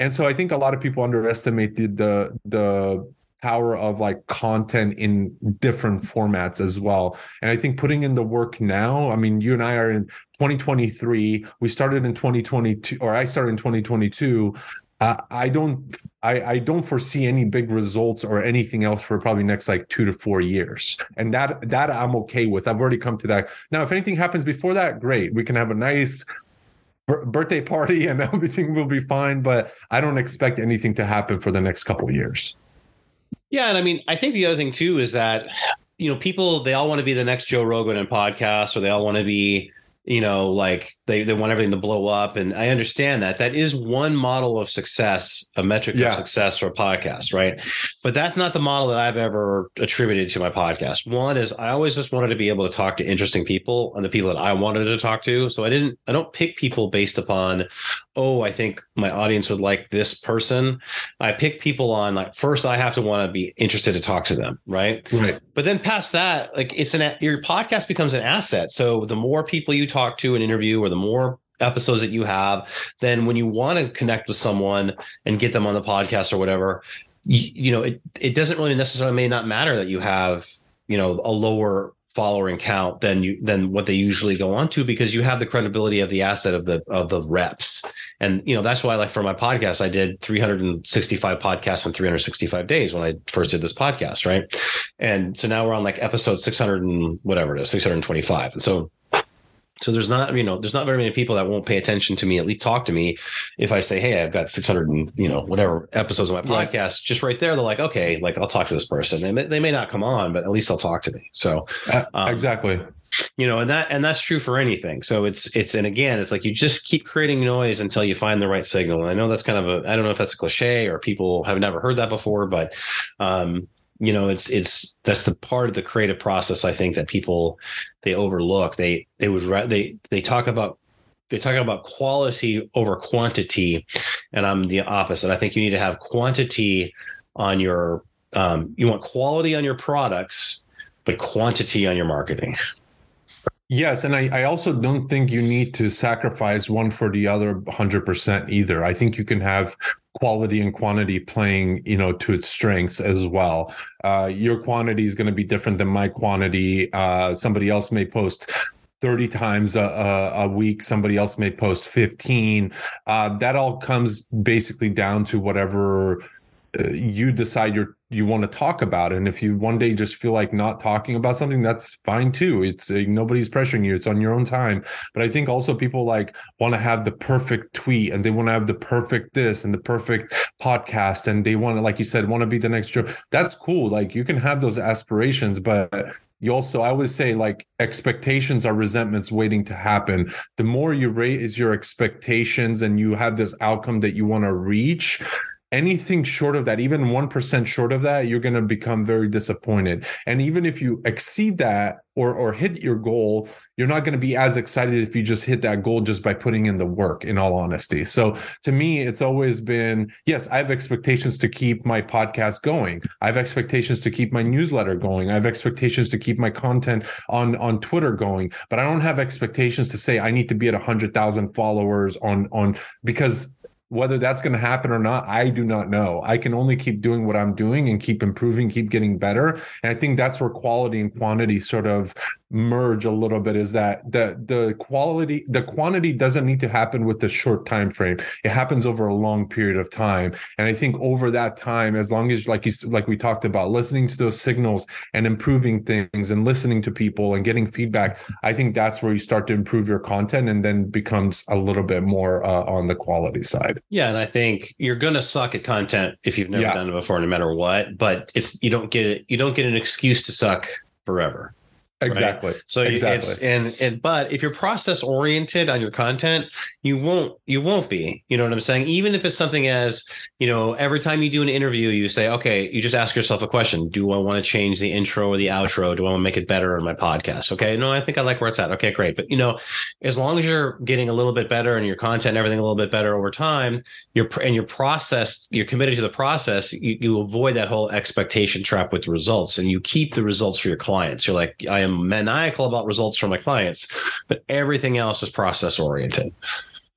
And so I think a lot of people underestimate the the the power of like content in different formats as well. And I think putting in the work now, I mean, you and I are in 2023. We started in 2022, or I started in 2022. Uh, I don't, I, I don't foresee any big results or anything else for probably next like two to four years, and that that I'm okay with. I've already come to that. Now, if anything happens before that, great. We can have a nice birthday party and everything will be fine. But I don't expect anything to happen for the next couple years. Yeah, and I mean, I think the other thing too is that you know people they all want to be the next Joe Rogan in podcasts, or they all want to be you know like they, they want everything to blow up. And i understand that. That is one model of success a metric yeah. of success for a podcast right? But that's not the model that i've ever attributed to my podcast. One is i always just wanted to be able to talk to interesting people and the people that i wanted to talk to. So i didn't i don't pick people based upon oh i think my audience would like this person. I pick people on like first i have to want to be interested to talk to them right? Right but then past that like it's an your podcast becomes an asset. So the more people you talk to and interview or the more episodes that you have, then when you want to connect with someone and get them on the podcast or whatever, you, you know, it, it doesn't really necessarily may not matter that you have, you know, a lower following count than you than what they usually go on to because you have the credibility of the asset of the of the reps. And you know that's why like for my podcast i did 365 podcasts in 365 days when i first did this podcast right? And so now we're on like episode 600 and whatever it is 625 and so so there's not, you know, there's not very many people that won't pay attention to me, at least talk to me if I say, Hey, I've got 600 and, you know, whatever episodes of my podcast, yeah. just right there. They're like, okay, like I'll talk to this person. They may, they may not come on, but at least they'll talk to me. So uh, um, exactly. You know, and that, and that's true for anything. So it's, it's, and again, it's like you just keep creating noise until you find the right signal. And I know that's kind of a, I don't know if that's a cliche or people have never heard that before, but, um, you know it's it's that's the part of the creative process i think that people they overlook. They they would they they talk about they talk about quality over quantity and i'm the opposite. I think you need to have quantity on your um, you want quality on your products but quantity on your marketing. Yes, and I, I also don't think you need to sacrifice one for the other 100% either. I think you can have quality and quantity playing you know to its strengths as well. Uh, your quantity is going to be different than my quantity. Uh, somebody else may post 30 times a, a, a, week. Somebody else may post 15 uh, that all comes basically down to whatever you decide you're you want to talk about it. and if you one day just feel like not talking about something that's fine too. It's uh, nobody's pressuring you. It's on your own time. But i think also people like want to have the perfect tweet and they want to have the perfect this and the perfect podcast and they want to like you said want to be the next joe. That's cool. Like you can have those aspirations but you also i always say like expectations are resentments waiting to happen. The more you raise your expectations and you have this outcome that you want to reach anything short of that, even 1% short of that, you're going to become very disappointed. And even if you exceed that or or hit your goal, you're not going to be as excited if you just hit that goal just by putting in the work in all honesty. So to me, it's always been, yes, I have expectations to keep my podcast going. I have expectations to keep my newsletter going. I have expectations to keep my content on on Twitter going, but I don't have expectations to say I need to be at 100,000 followers on on because whether that's going to happen or not, I do not know. I can only keep doing what I'm doing and keep improving, keep getting better. And I think that's where quality and quantity sort of merge a little bit is that the the quality the quantity doesn't need to happen with the short time frame. It happens over a long period of time. And i think over that time as long as like you like we talked about listening to those signals and improving things and listening to people and getting feedback i think that's where you start to improve your content and then becomes a little bit more uh, on the quality side. Yeah and i think you're gonna suck at content if you've never yeah. done it before no matter what but it's you don't get it you don't get an excuse to suck forever Exactly. Right? So exactly. it's and and but if you're process oriented on your content, you won't you won't be. You know what I'm saying? Even if it's something as you know, every time you do an interview, you say, okay, you just ask yourself a question: Do I want to change the intro or the outro? Do I want to make it better on my podcast? Okay, no, I think I like where it's at. Okay, great. But you know, as long as you're getting a little bit better and your content and everything a little bit better over time, you're and your process, you're committed to the process. You, you avoid that whole expectation trap with results, and you keep the results for your clients. You're like, I am maniacal about results for my clients, but everything else is process oriented.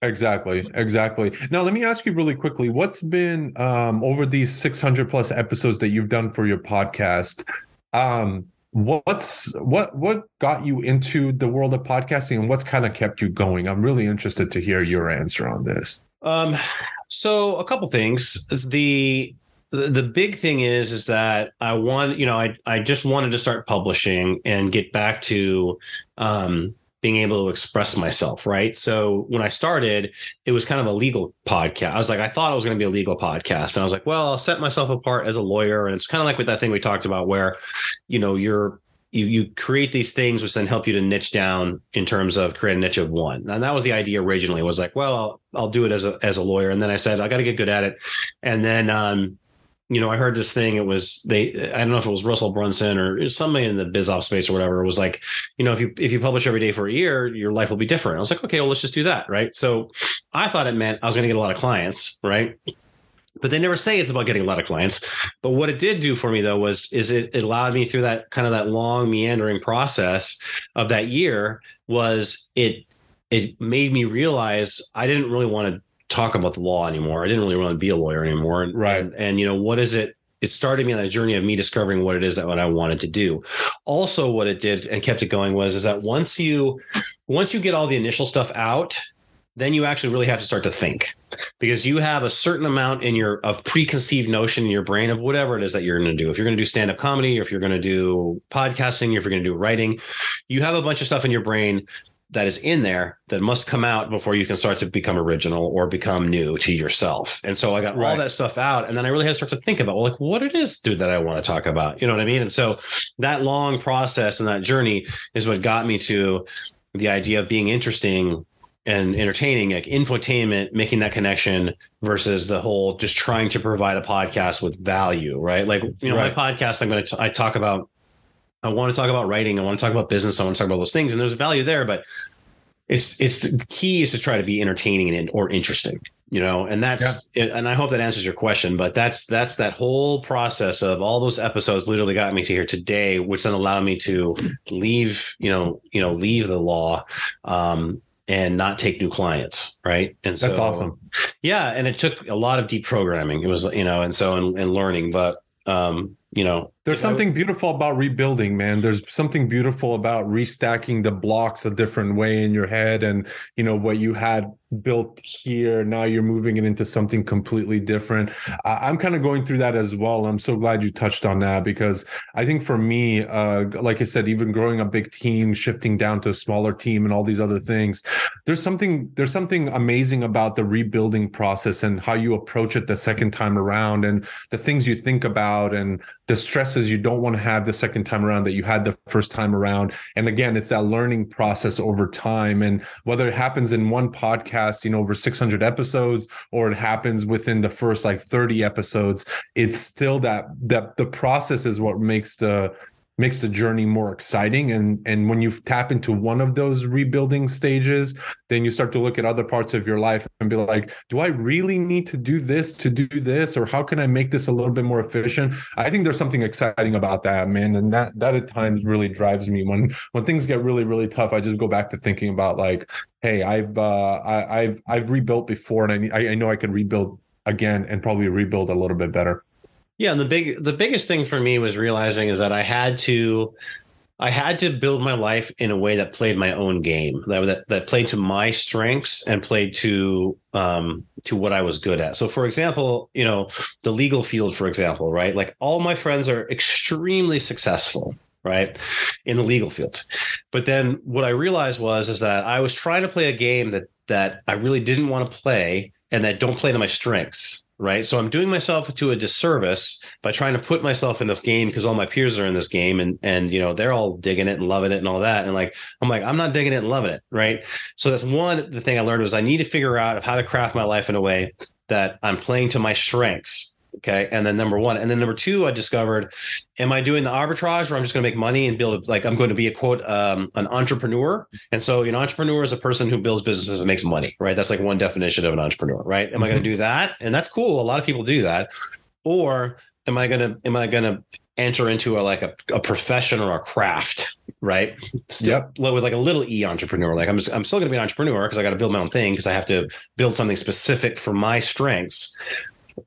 Exactly, exactly. Now, let me ask you really quickly: What's been um, over these 600 plus episodes that you've done for your podcast? Um, what's what what got you into the world of podcasting, and what's kind of kept you going? I'm really interested to hear your answer on this. Um, so a couple things. The the, big thing is is that I want you know I I just wanted to start publishing and get back to um, being able to express myself right. So when I started, it was kind of a legal podcast. I was like I thought it was going to be a legal podcast, and I was like, well, I'll set myself apart as a lawyer, and it's kind of like with that thing we talked about where you know you're you you create these things which then help you to niche down in terms of create a niche of one. And that was the idea originally. Was like well i'll, I'll do it as a as a lawyer. And then i said i got to get good at it. And then um you know, I heard this thing. It was they. I don't know if it was Russell Brunson or somebody in the biz opp space or whatever. It was like, you know, if you if you publish every day for a year, your life will be different. I was like, okay, well, let's just do that, right? So, I thought it meant I was going to get a lot of clients, right? But they never say it's about getting a lot of clients. But what it did do for me though was is it, it allowed me through that kind of that long meandering process of that year was it it made me realize I didn't really want to talk about the law anymore. I didn't really want to be a lawyer anymore. And, right. And, and, you know, what is it? It started me on that journey of me discovering what it is that what I wanted to do. Also, what it did and kept it going was is that once you once you get all the initial stuff out, then you actually really have to start to think because you have a certain amount in your of preconceived notion in your brain of whatever it is that you're going to do. If you're going to do stand up comedy, or if you're going to do podcasting, or if you're going to do writing, you have a bunch of stuff in your brain that is in there that must come out before you can start to become original or become new to yourself. And so I got right. all that stuff out, and then I really had to start to think about well, like what it is, dude, that I want to talk about. You know what I mean? And so that long process and that journey is what got me to the idea of being interesting and entertaining, like infotainment, making that connection versus the whole just trying to provide a podcast with value, right? Like you know, right. my podcast, I'm going to I talk about I want to talk about writing. I want to talk about business. I want to talk about those things, and there's a value there. But it's it's the key is to try to be entertaining and or interesting, you know. And that's yeah. and I hope that answers your question. But that's that's that whole process of all those episodes literally got me to here today, which then allowed me to leave, you know, you know, leave the law. Um, and not take new clients, right? And so, that's awesome. Yeah, and it took a lot of deep programming. It was, you know, and so and, and learning, but um, you know, there's something beautiful about rebuilding, man. There's something beautiful about restacking the blocks a different way in your head and, you know, what you had built here now you're moving it into something completely different. I, am kind of going through that as well. I'm so glad you touched on that because i think for me uh, like i said even growing a big team shifting down to a smaller team and all these other things there's something there's something amazing about the rebuilding process and how you approach it the second time around and the things you think about and the stresses you don't want to have the second time around that you had the first time around. And again it's that learning process over time. And whether it happens in one podcast, you know, over 600 episodes, or it happens within the first like 30 episodes, it's still that that the process is what makes the makes the journey more exciting. And and when you tap into one of those rebuilding stages then you start to look at other parts of your life and be like do i really need to do this to do this? Or how can i make this a little bit more efficient? I think there's something exciting about that man. And that that at times really drives me. When when things get really really tough i just go back to thinking about like hey i've uh I, have i've rebuilt before and I, I know i can rebuild again and probably rebuild a little bit better yeah, and the big the biggest thing for me was realizing is that I had to I had to build my life in a way that played my own game, that that, that played to my strengths and played to um, to what I was good at. So, for example, you know, the legal field, for example, right? Like all my friends are extremely successful, right, in the legal field. But then what I realized was is that I was trying to play a game that that I really didn't want to play and that don't play to my strengths right? So I'm doing myself to a disservice by trying to put myself in this game because all my peers are in this game and and you know they're all digging it and loving it and all that. And like I'm like I'm not digging it and loving it, right? So that's one the thing I learned was I need to figure out how to craft my life in a way that I'm playing to my strengths Okay. And then number one. And then number two, I discovered, am I doing the arbitrage or I'm just going to make money and build a, like I'm going to be a quote, um, an entrepreneur. And so an entrepreneur is a person who builds businesses and makes money, right? That's like one definition of an entrepreneur, right? Am mm-hmm. I going to do that? And that's cool. A lot of people do that. Or am I going to, am I going to enter into a, like a, a profession or a craft? Right. Still, yep. With like a little e entrepreneur. Like I'm, just, I'm still going to be an entrepreneur because I got to build my own thing because I have to build something specific for my strengths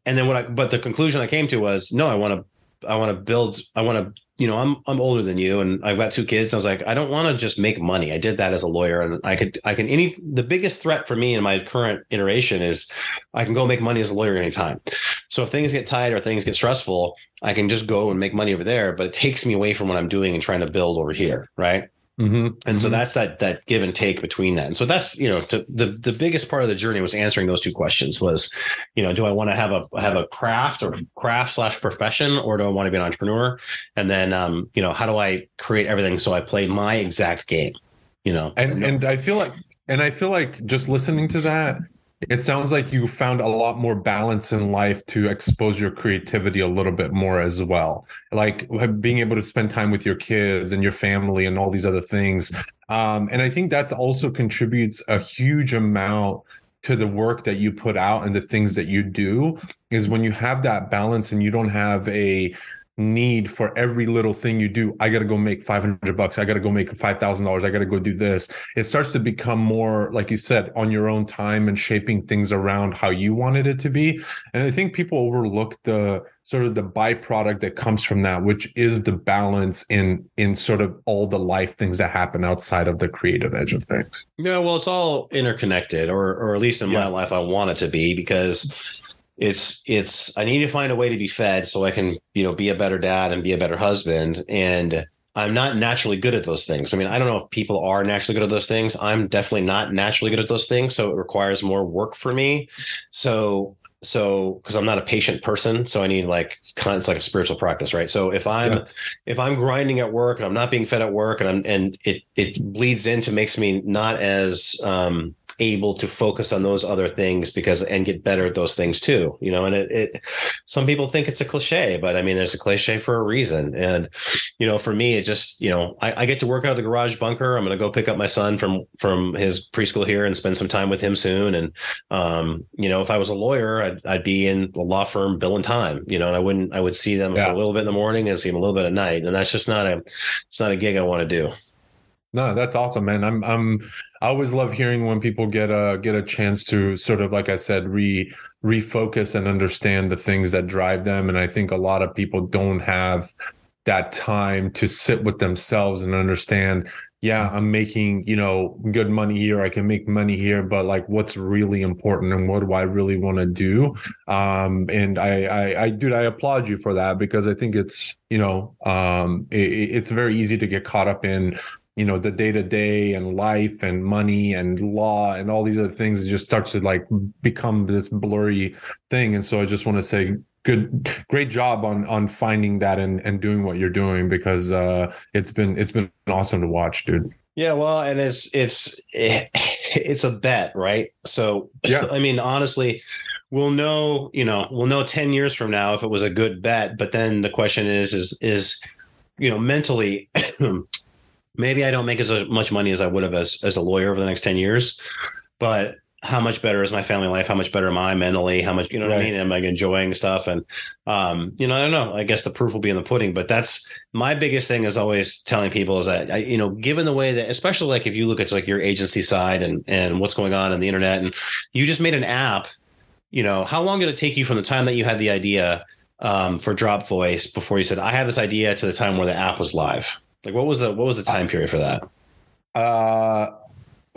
and then what I but the conclusion I came to was no, I want to I want to build I want to you know I'm I'm older than you and I've got two kids. I was like I don't want to just make money. I did that as a lawyer and I could I can any the biggest threat for me in my current iteration is I can go make money as a lawyer anytime. So if things get tight or things get stressful, I can just go and make money over there, but it takes me away from what I'm doing and trying to build over here, right? Mm-hmm. And mm-hmm. so that's that that give and take between that. And so that's you know to, the the biggest part of the journey was answering those two questions was, you know, do I want to have a have a craft or craft slash profession or do I want to be an entrepreneur? And then um, you know, how do I create everything so I play my exact game? You know, and and I feel like and I feel like just listening to that, it sounds like you found a lot more balance in life to expose your creativity a little bit more as well. Like being able to spend time with your kids and your family and all these other things. Um, and i think that's also contributes a huge amount to the work that you put out and the things that you do is when you have that balance and you don't have a need for every little thing you do. I got to go make 500 bucks. I got to go make $5,000. I got to go do this. It starts to become more, like you said, on your own time and shaping things around how you wanted it to be. And I think people overlook the sort of the byproduct that comes from that, which is the balance in, in sort of all the life things that happen outside of the creative edge of things. Yeah. Well, it's all interconnected or, or at least in yeah. my life, I want it to be because it's it's i need to find a way to be fed so i can you know be a better dad and be a better husband. And i'm not naturally good at those things. I mean i don't know if people are naturally good at those things. I'm definitely not naturally good at those things. So it requires more work for me. So so because i'm not a patient person. So i need like it's like a spiritual practice right? So if i'm yeah. if i'm grinding at work and i'm not being fed at work and i'm and it it bleeds into makes me not as um able to focus on those other things because and get better at those things too you know and it, it some people think it's a cliche but i mean there's a cliche for a reason. And you know for me it just you know I, I get to work out of the garage bunker. I'm going to go pick up my son from from his preschool here and spend some time with him soon. And um you know if i was a lawyer i'd, I'd be in a law firm bill and time you know and i wouldn't i would see them yeah. a little bit in the morning and see them a little bit at night. And that's just not a it's not a gig i want to do. No, that's awesome, man. I'm I'm I always love hearing when people get a get a chance to sort of like I said, re refocus and understand the things that drive them. And I think a lot of people don't have that time to sit with themselves and understand yeah i'm making you know good money here i can make money here but like what's really important and what do i really want to do um and I, I i dude i applaud you for that because i think it's you know um it, it's very easy to get caught up in you know the day to day and life and money and law and all these other things it just starts to like become this blurry thing. And so i just want to say good great job on on finding that and and doing what you're doing because uh it's been it's been awesome to watch dude. Yeah well and it's it's it's a bet right? So yeah. I mean honestly we'll know you know we'll know 10 years from now if it was a good bet but then the question is is is you know mentally maybe I don't make as much money as I would have as, as a lawyer over the next 10 years, but how much better is my family life? How much better am I mentally? How much, you know what. I mean? Am I enjoying stuff? And, um, you know, I don't know. I guess the proof will be in the pudding, but that's my biggest thing is always telling people is that, I, you know, given the way that, especially like if you look at like your agency side and, and what's going on in the internet and you just made an app, you know, how long did it take you from the time that you had the idea, um, for drop voice before you said, I have this idea to the time where the app was live? Like what was the what was the time period for that? Uh,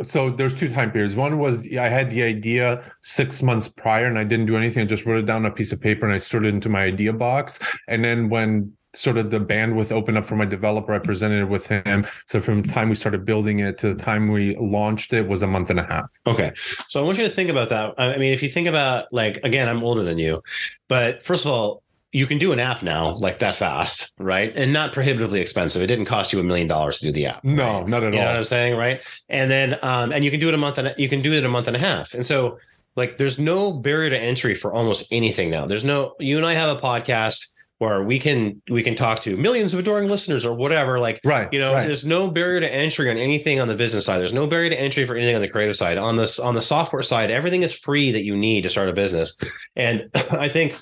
so there's two time periods. One was I had the idea six months prior and I didn't do anything. I just wrote it down on a piece of paper and I stored it into my idea box. And then when sort of the bandwidth opened up for my developer, I presented it with him. So from the time we started building it to the time we launched it was a month and a half. Okay. So I want you to think about that. I mean, if you think about like again, I'm older than you, but first of all, you can do an app now like that fast, right? And not prohibitively expensive. It didn't cost you a million dollars to do the app. No, right? not at you all. know what I'm saying, right? And then um, and you can do it a month and you can do it a month and a half. And so like there's no barrier to entry for almost anything now. There's no you and I have a podcast where we can we can talk to millions of adoring listeners or whatever. Like right, you know, right. there's no barrier to entry on anything on the business side. There's no barrier to entry for anything on the creative side. On this on the software side, everything is free that you need to start a business. And I think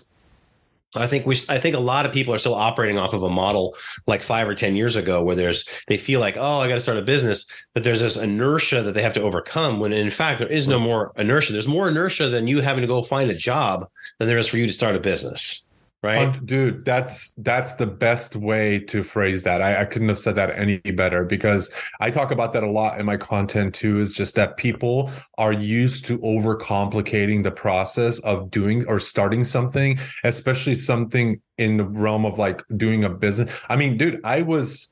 I think we I think a lot of people are still operating off of a model like 5 or 10 years ago where there's they feel like oh I got to start a business but there's this inertia that they have to overcome when in fact there is no more inertia. There's more inertia than you having to go find a job than there is for you to start a business right? Dude that's that's the best way to phrase that. I, I couldn't have said that any better because i talk about that a lot in my content too is just that people are used to overcomplicating the process of doing or starting something especially something in the realm of like doing a business. I mean dude i was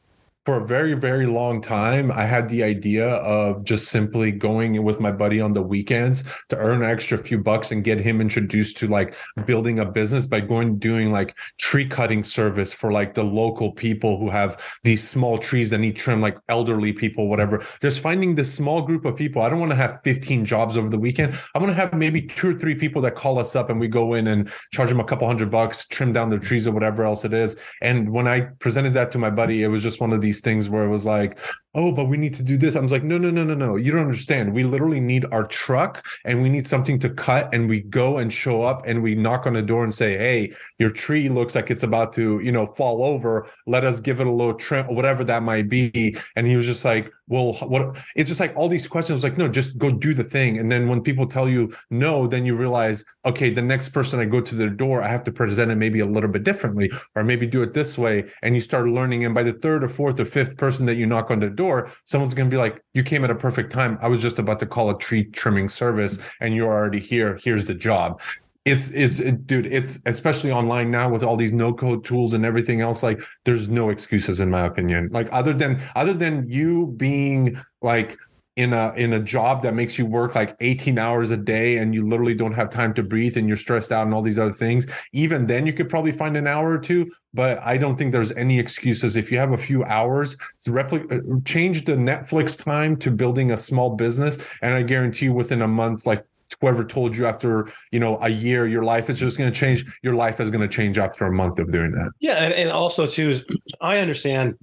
for a very very long time i had the idea of just simply going with my buddy on the weekends to earn an extra few bucks and get him introduced to like building a business by going doing like tree cutting service for like the local people who have these small trees that need trim like elderly people whatever. Just finding this small group of people i don't want to have 15 jobs over the weekend. I want to have maybe two or three people that call us up and we go in and charge them a couple hundred bucks trim down their trees or whatever else it is. And when i presented that to my buddy it was just one of these things where it was like oh but we need to do this. I was like no no no no no. You don't understand. We literally need our truck and we need something to cut and we go and show up and we knock on the door and say hey your tree looks like it's about to you know fall over. Let us give it a little trim whatever that might be. And he was just like well what it's just like all these questions like no just go do the thing. And then when people tell you no then you realize okay the next person i go to their door i have to present it maybe a little bit differently or maybe do it this way. And you start learning and by the third or fourth or fifth person that you knock on the door someone's going to be like you came at a perfect time. I was just about to call a tree trimming service and you're already here. Here's the job. It's it's it, dude it's especially online now with all these no code tools and everything else like there's no excuses in my opinion. Like other than other than you being like in a in a job that makes you work like 18 hours a day and you literally don't have time to breathe and you're stressed out and all these other things. Even then you could probably find an hour or two but i don't think there's any excuses. If you have a few hours to replicate uh, change the netflix time to building a small business. And i guarantee you within a month like whoever told you after you know a year your life is just going to change your life is going to change after a month of doing that. Yeah and, and also too i understand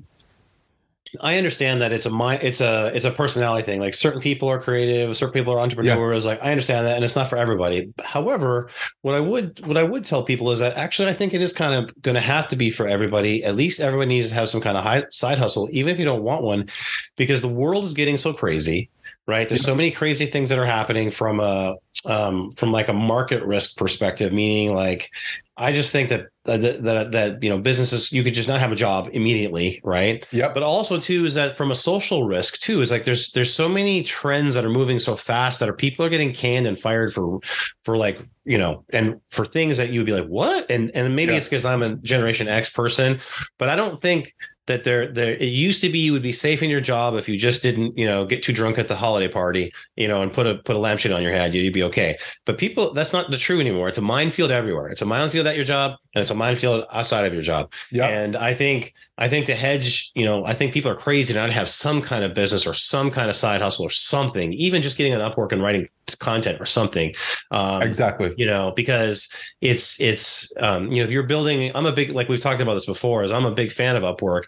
I understand that it's a mind, it's a it's a personality thing. Like certain people are creative, certain people are entrepreneurs. Yeah. Like I understand that, and it's not for everybody. However, what I would what I would tell people is that actually I think it is kind of going to have to be for everybody. At least everybody needs to have some kind of high, side hustle, even if you don't want one, because the world is getting so crazy right there's so many crazy things that are happening from a um, from like a market risk perspective meaning like i just think that that, that that you know businesses you could just not have a job immediately right? Yeah but also too is that from a social risk too is like there's there's so many trends that are moving so fast that are people are getting canned and fired for for like you know and for things that you would be like what? And and maybe yeah. it's because i'm a generation x person but i don't think that there there it used to be you would be safe in your job if you just didn't you know get too drunk at the holiday party you know and put a put a lampshade on your head you'd be okay. But people that's not the true anymore. It's a minefield everywhere. It's a minefield at your job and it's a minefield outside of your job. Yeah. And i think i think the hedge you know i think people are crazy to not have some kind of business or some kind of side hustle or something even just getting an upwork and writing content or something. Um, exactly. you know because it's it's um, you know if you're building i'm a big like we've talked about this before is i'm a big fan of upwork.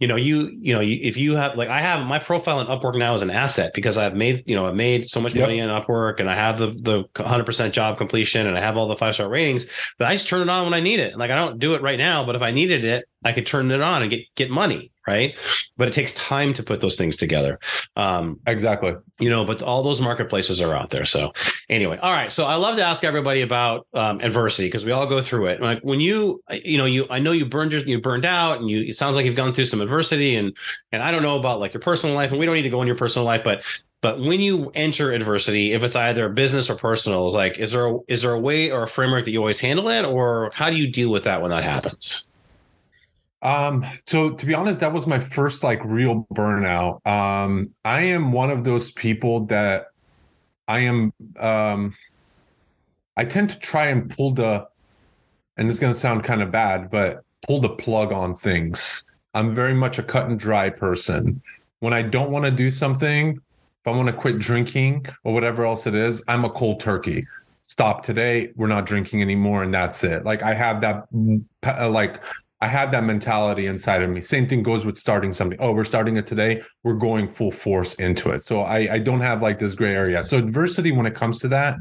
You know you you know you, if you have like i have my profile in upwork now is an asset because i've made you know i've made so much Yep. money in upwork and i have the the 100% job completion and i have all the five star ratings but i just turn it on when i need it. Like i don't do it right now but if i needed it i could turn it on and get get money right? But it takes time to put those things together. Um exactly. you know but all those marketplaces are out there. So anyway all right. So i love to ask everybody about um, adversity because we all go through it. Like when you you know you i know you burned your, you burned out and you it sounds like you've gone through some adversity and and I don't know about like your personal life and we don't need to go in your personal life but but when you enter adversity if it's either business or personal is like is there a, is there a way or a framework that you always handle it or how do you deal with that when that happens um so to be honest that was my first like real burnout um I am one of those people that I am um I tend to try and pull the and it's going to sound kind of bad but pull the plug on things. I'm very much a cut and dry person. When I don't want to do something, if I want to quit drinking or whatever else it is, I'm a cold turkey. Stop today. We're not drinking anymore, and that's it. Like I have that, uh, like I have that mentality inside of me. Same thing goes with starting something. Oh, we're starting it today. We're going full force into it. So I, I don't have like this gray area. So adversity, when it comes to that,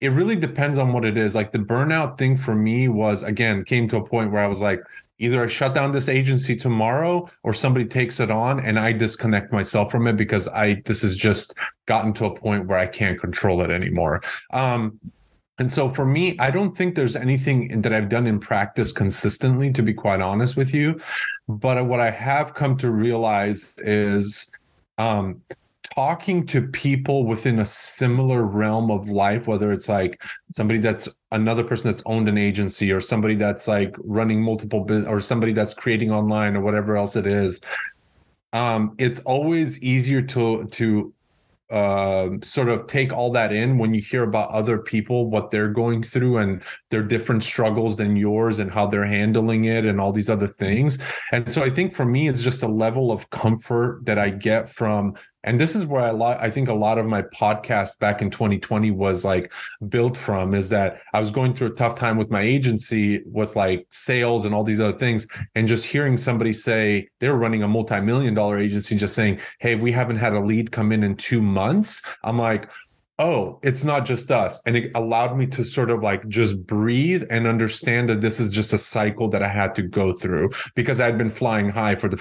it really depends on what it is. Like the burnout thing for me was again came to a point where I was like, either I shut down this agency tomorrow or somebody takes it on and I disconnect myself from it because I this has just gotten to a point where I can't control it anymore. Um, and so for me, I don't think there's anything that I've done in practice consistently, to be quite honest with you. But what I have come to realize is um, talking to people within a similar realm of life, whether it's like somebody that's another person that's owned an agency or somebody that's like running multiple business or somebody that's creating online or whatever else it is, um, it's always easier to to uh, sort of take all that in when you hear about other people, what they're going through and their different struggles than yours and how they're handling it and all these other things. And so I think for me, it's just a level of comfort that I get from and this is where I I think a lot of my podcast back in 2020 was like built from is that I was going through a tough time with my agency with like sales and all these other things and just hearing somebody say they were running a multi-million dollar agency and just saying hey we haven't had a lead come in in 2 months I'm like oh, it's not just us. And it allowed me to sort of like just breathe and understand that this is just a cycle that I had to go through because I'd been flying high for the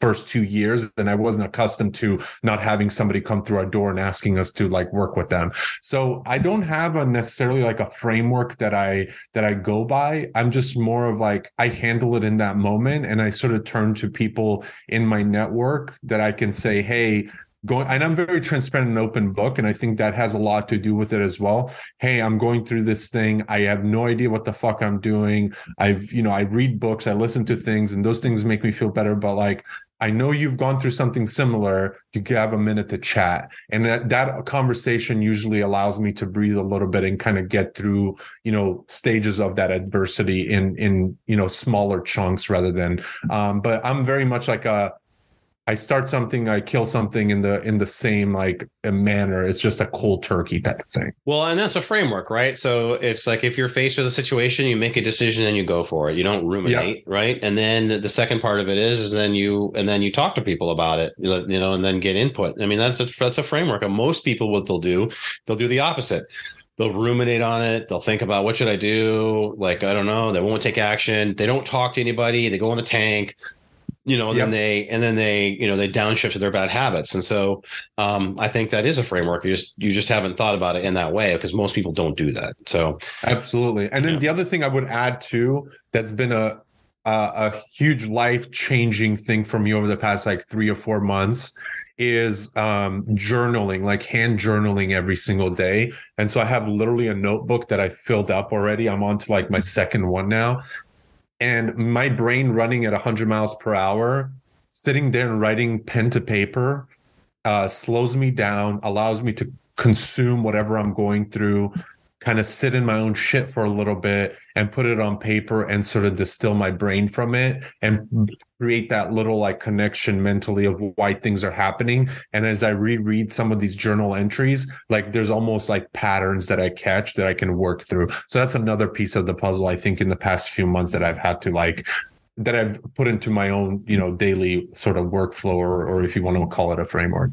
first two years and i wasn't accustomed to not having somebody come through our door and asking us to like work with them. So i don't have a necessarily like a framework that i that i go by. I'm just more of like i handle it in that moment and i sort of turn to people in my network that i can say hey going and i'm very transparent and open book and i think that has a lot to do with it as well. Hey i'm going through this thing. I have no idea what the fuck i'm doing. I've you know i read books i listen to things and those things make me feel better but like I know you've gone through something similar. You have a minute to chat. And that, that conversation usually allows me to breathe a little bit and kind of get through, you know, stages of that adversity in, in, you know, smaller chunks rather than, um, but I'm very much like a, I start something, I kill something in the in the same like manner. It's just a cold turkey type of thing. Well, and that's a framework, right? So it's like if you're faced with a situation, you make a decision and you go for it. You don't ruminate, yep. right? And then the second part of it is, is then you and then you talk to people about it, you know, and then get input. I mean, that's a that's a framework. And most people, what they'll do, they'll do the opposite they'll ruminate on it they'll think about what should i do like i don't know they won't take action they don't talk to anybody they go in the tank you know, and yep. then they and then they you know they downshift to their bad habits, and so um, I think that is a framework. You just you just haven't thought about it in that way because most people don't do that. So absolutely, and then yeah. the other thing I would add too that's been a a, a huge life changing thing for me over the past like three or four months is um, journaling, like hand journaling every single day. And so I have literally a notebook that I filled up already. I'm on to like my second one now and my brain running at 100 miles per hour sitting there and writing pen to paper uh, slows me down allows me to consume whatever i'm going through kind of sit in my own shit for a little bit and put it on paper and sort of distill my brain from it and create that little like connection mentally of why things are happening. And as i reread some of these journal entries like there's almost like patterns that i catch that i can work through. So that's another piece of the puzzle i think in the past few months that i've had to like that I've put into my own, you know, daily sort of workflow or, or if you want to call it a framework.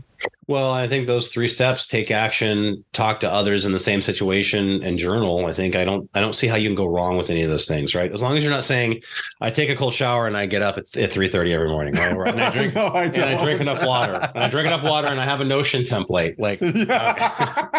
Well, I think those three steps, take action, talk to others in the same situation and journal. I think I don't, I don't see how you can go wrong with any of those things, right? As long as you're not saying I take a cold shower and I get up at, at 3 30 every morning, right? And I drink, no, I and I drink enough water and I drink enough water and I have a notion template. Like, yeah.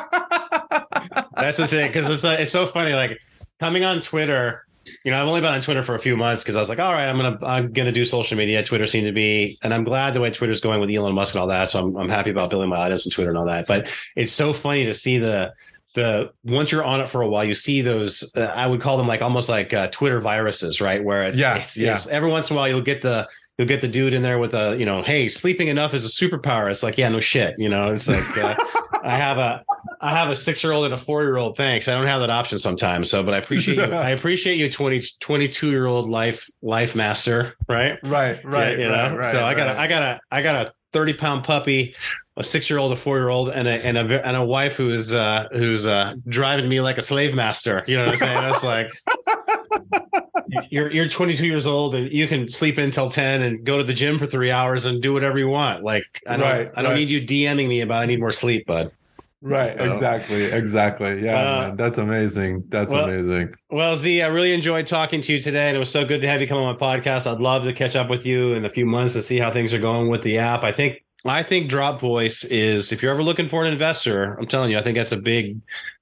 that's the thing. Cause it's, it's so funny. Like coming on Twitter, you know, I've only been on Twitter for a few months because I was like, all right, I'm gonna I'm gonna do social media. Twitter seemed to be, and I'm glad the way Twitter's going with Elon Musk and all that. So I'm I'm happy about building my audience on Twitter and all that. But it's so funny to see the the once you're on it for a while, you see those. Uh, I would call them like almost like uh, Twitter viruses, right? Where it's, yeah, it's, yeah. It's, every once in a while you'll get the you'll get the dude in there with a you know, hey, sleeping enough is a superpower. It's like, yeah, no shit, you know. It's like uh, I have a I have a six year old and a four year old. Thanks, I don't have that option sometimes. So, but I appreciate you. I appreciate you, 20, 22 year old life life master, right? Right, right, Yeah, you right, know. right, so I got right. a I got a I got a thirty pound puppy. A six-year-old, a four-year-old, and a and a and a wife who's uh, who's uh, driving me like a slave master. You know what I'm saying? That's like you're you're 22 years old and you can sleep in until 10 and go to the gym for three hours and do whatever you want. Like I don't Right, I don't right. need you DMing me about I need more sleep, bud. Right, So- exactly, exactly. Yeah, Uh, man, that's amazing. That's well- amazing. Well, Z, I really enjoyed talking to you today, and it was so good to have you come on my podcast. I'd love to catch up with you in a few months to see how things are going with the app. I think I think Drop Voice is if you're ever looking for an investor, I'm telling you, I think that's a big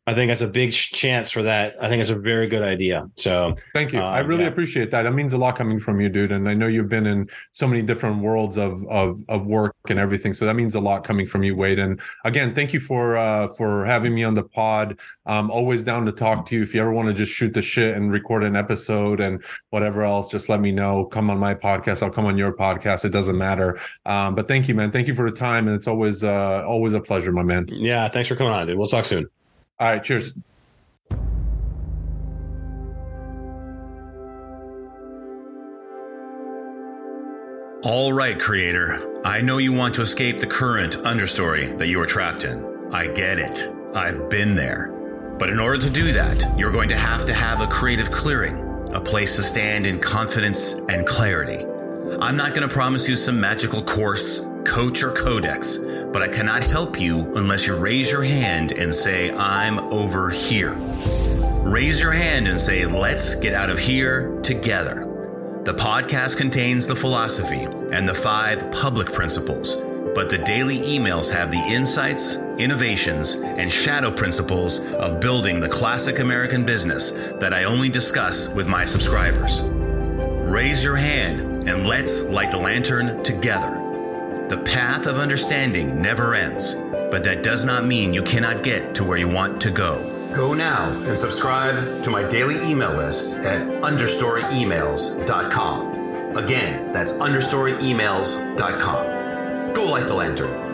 I think that's a big chance for that. I think it's a very good idea. So Thank you. I Um, really yeah. appreciate that. That means a lot coming from you, dude. And I know you've been in so many different worlds of of of work and everything. So that means a lot coming from you, Wade. And again, thank you for uh for having me on the pod. I'm always down to talk to you. If you ever want to just shoot the shit and record an episode and whatever else, just let me know. Come on my podcast. I'll come on your podcast. It doesn't matter. Um, but thank you, man. Thank you for the time. And it's always uh always a pleasure, my man. yeah, thanks for coming on, dude. We'll talk soon. All right, cheers. All right, creator. I know you want to escape the current understory that you are trapped in. I get it. I've been there. But in order to do that, you're going to have to have a creative clearing, a place to stand in confidence and clarity. I'm not going to promise you some magical course, coach, or codex, but I cannot help you unless you raise your hand and say, I'm over here. Raise your hand and say, let's get out of here together. The podcast contains the philosophy and the five public principles, but the daily emails have the insights, innovations, and shadow principles of building the classic American business that I only discuss with my subscribers. Raise your hand and let's light the lantern together. The path of understanding never ends, but that does not mean you cannot get to where you want to go. Go now and subscribe to my daily email list at understoryemails.com. Again, that's understoryemails.com. Go light the lantern.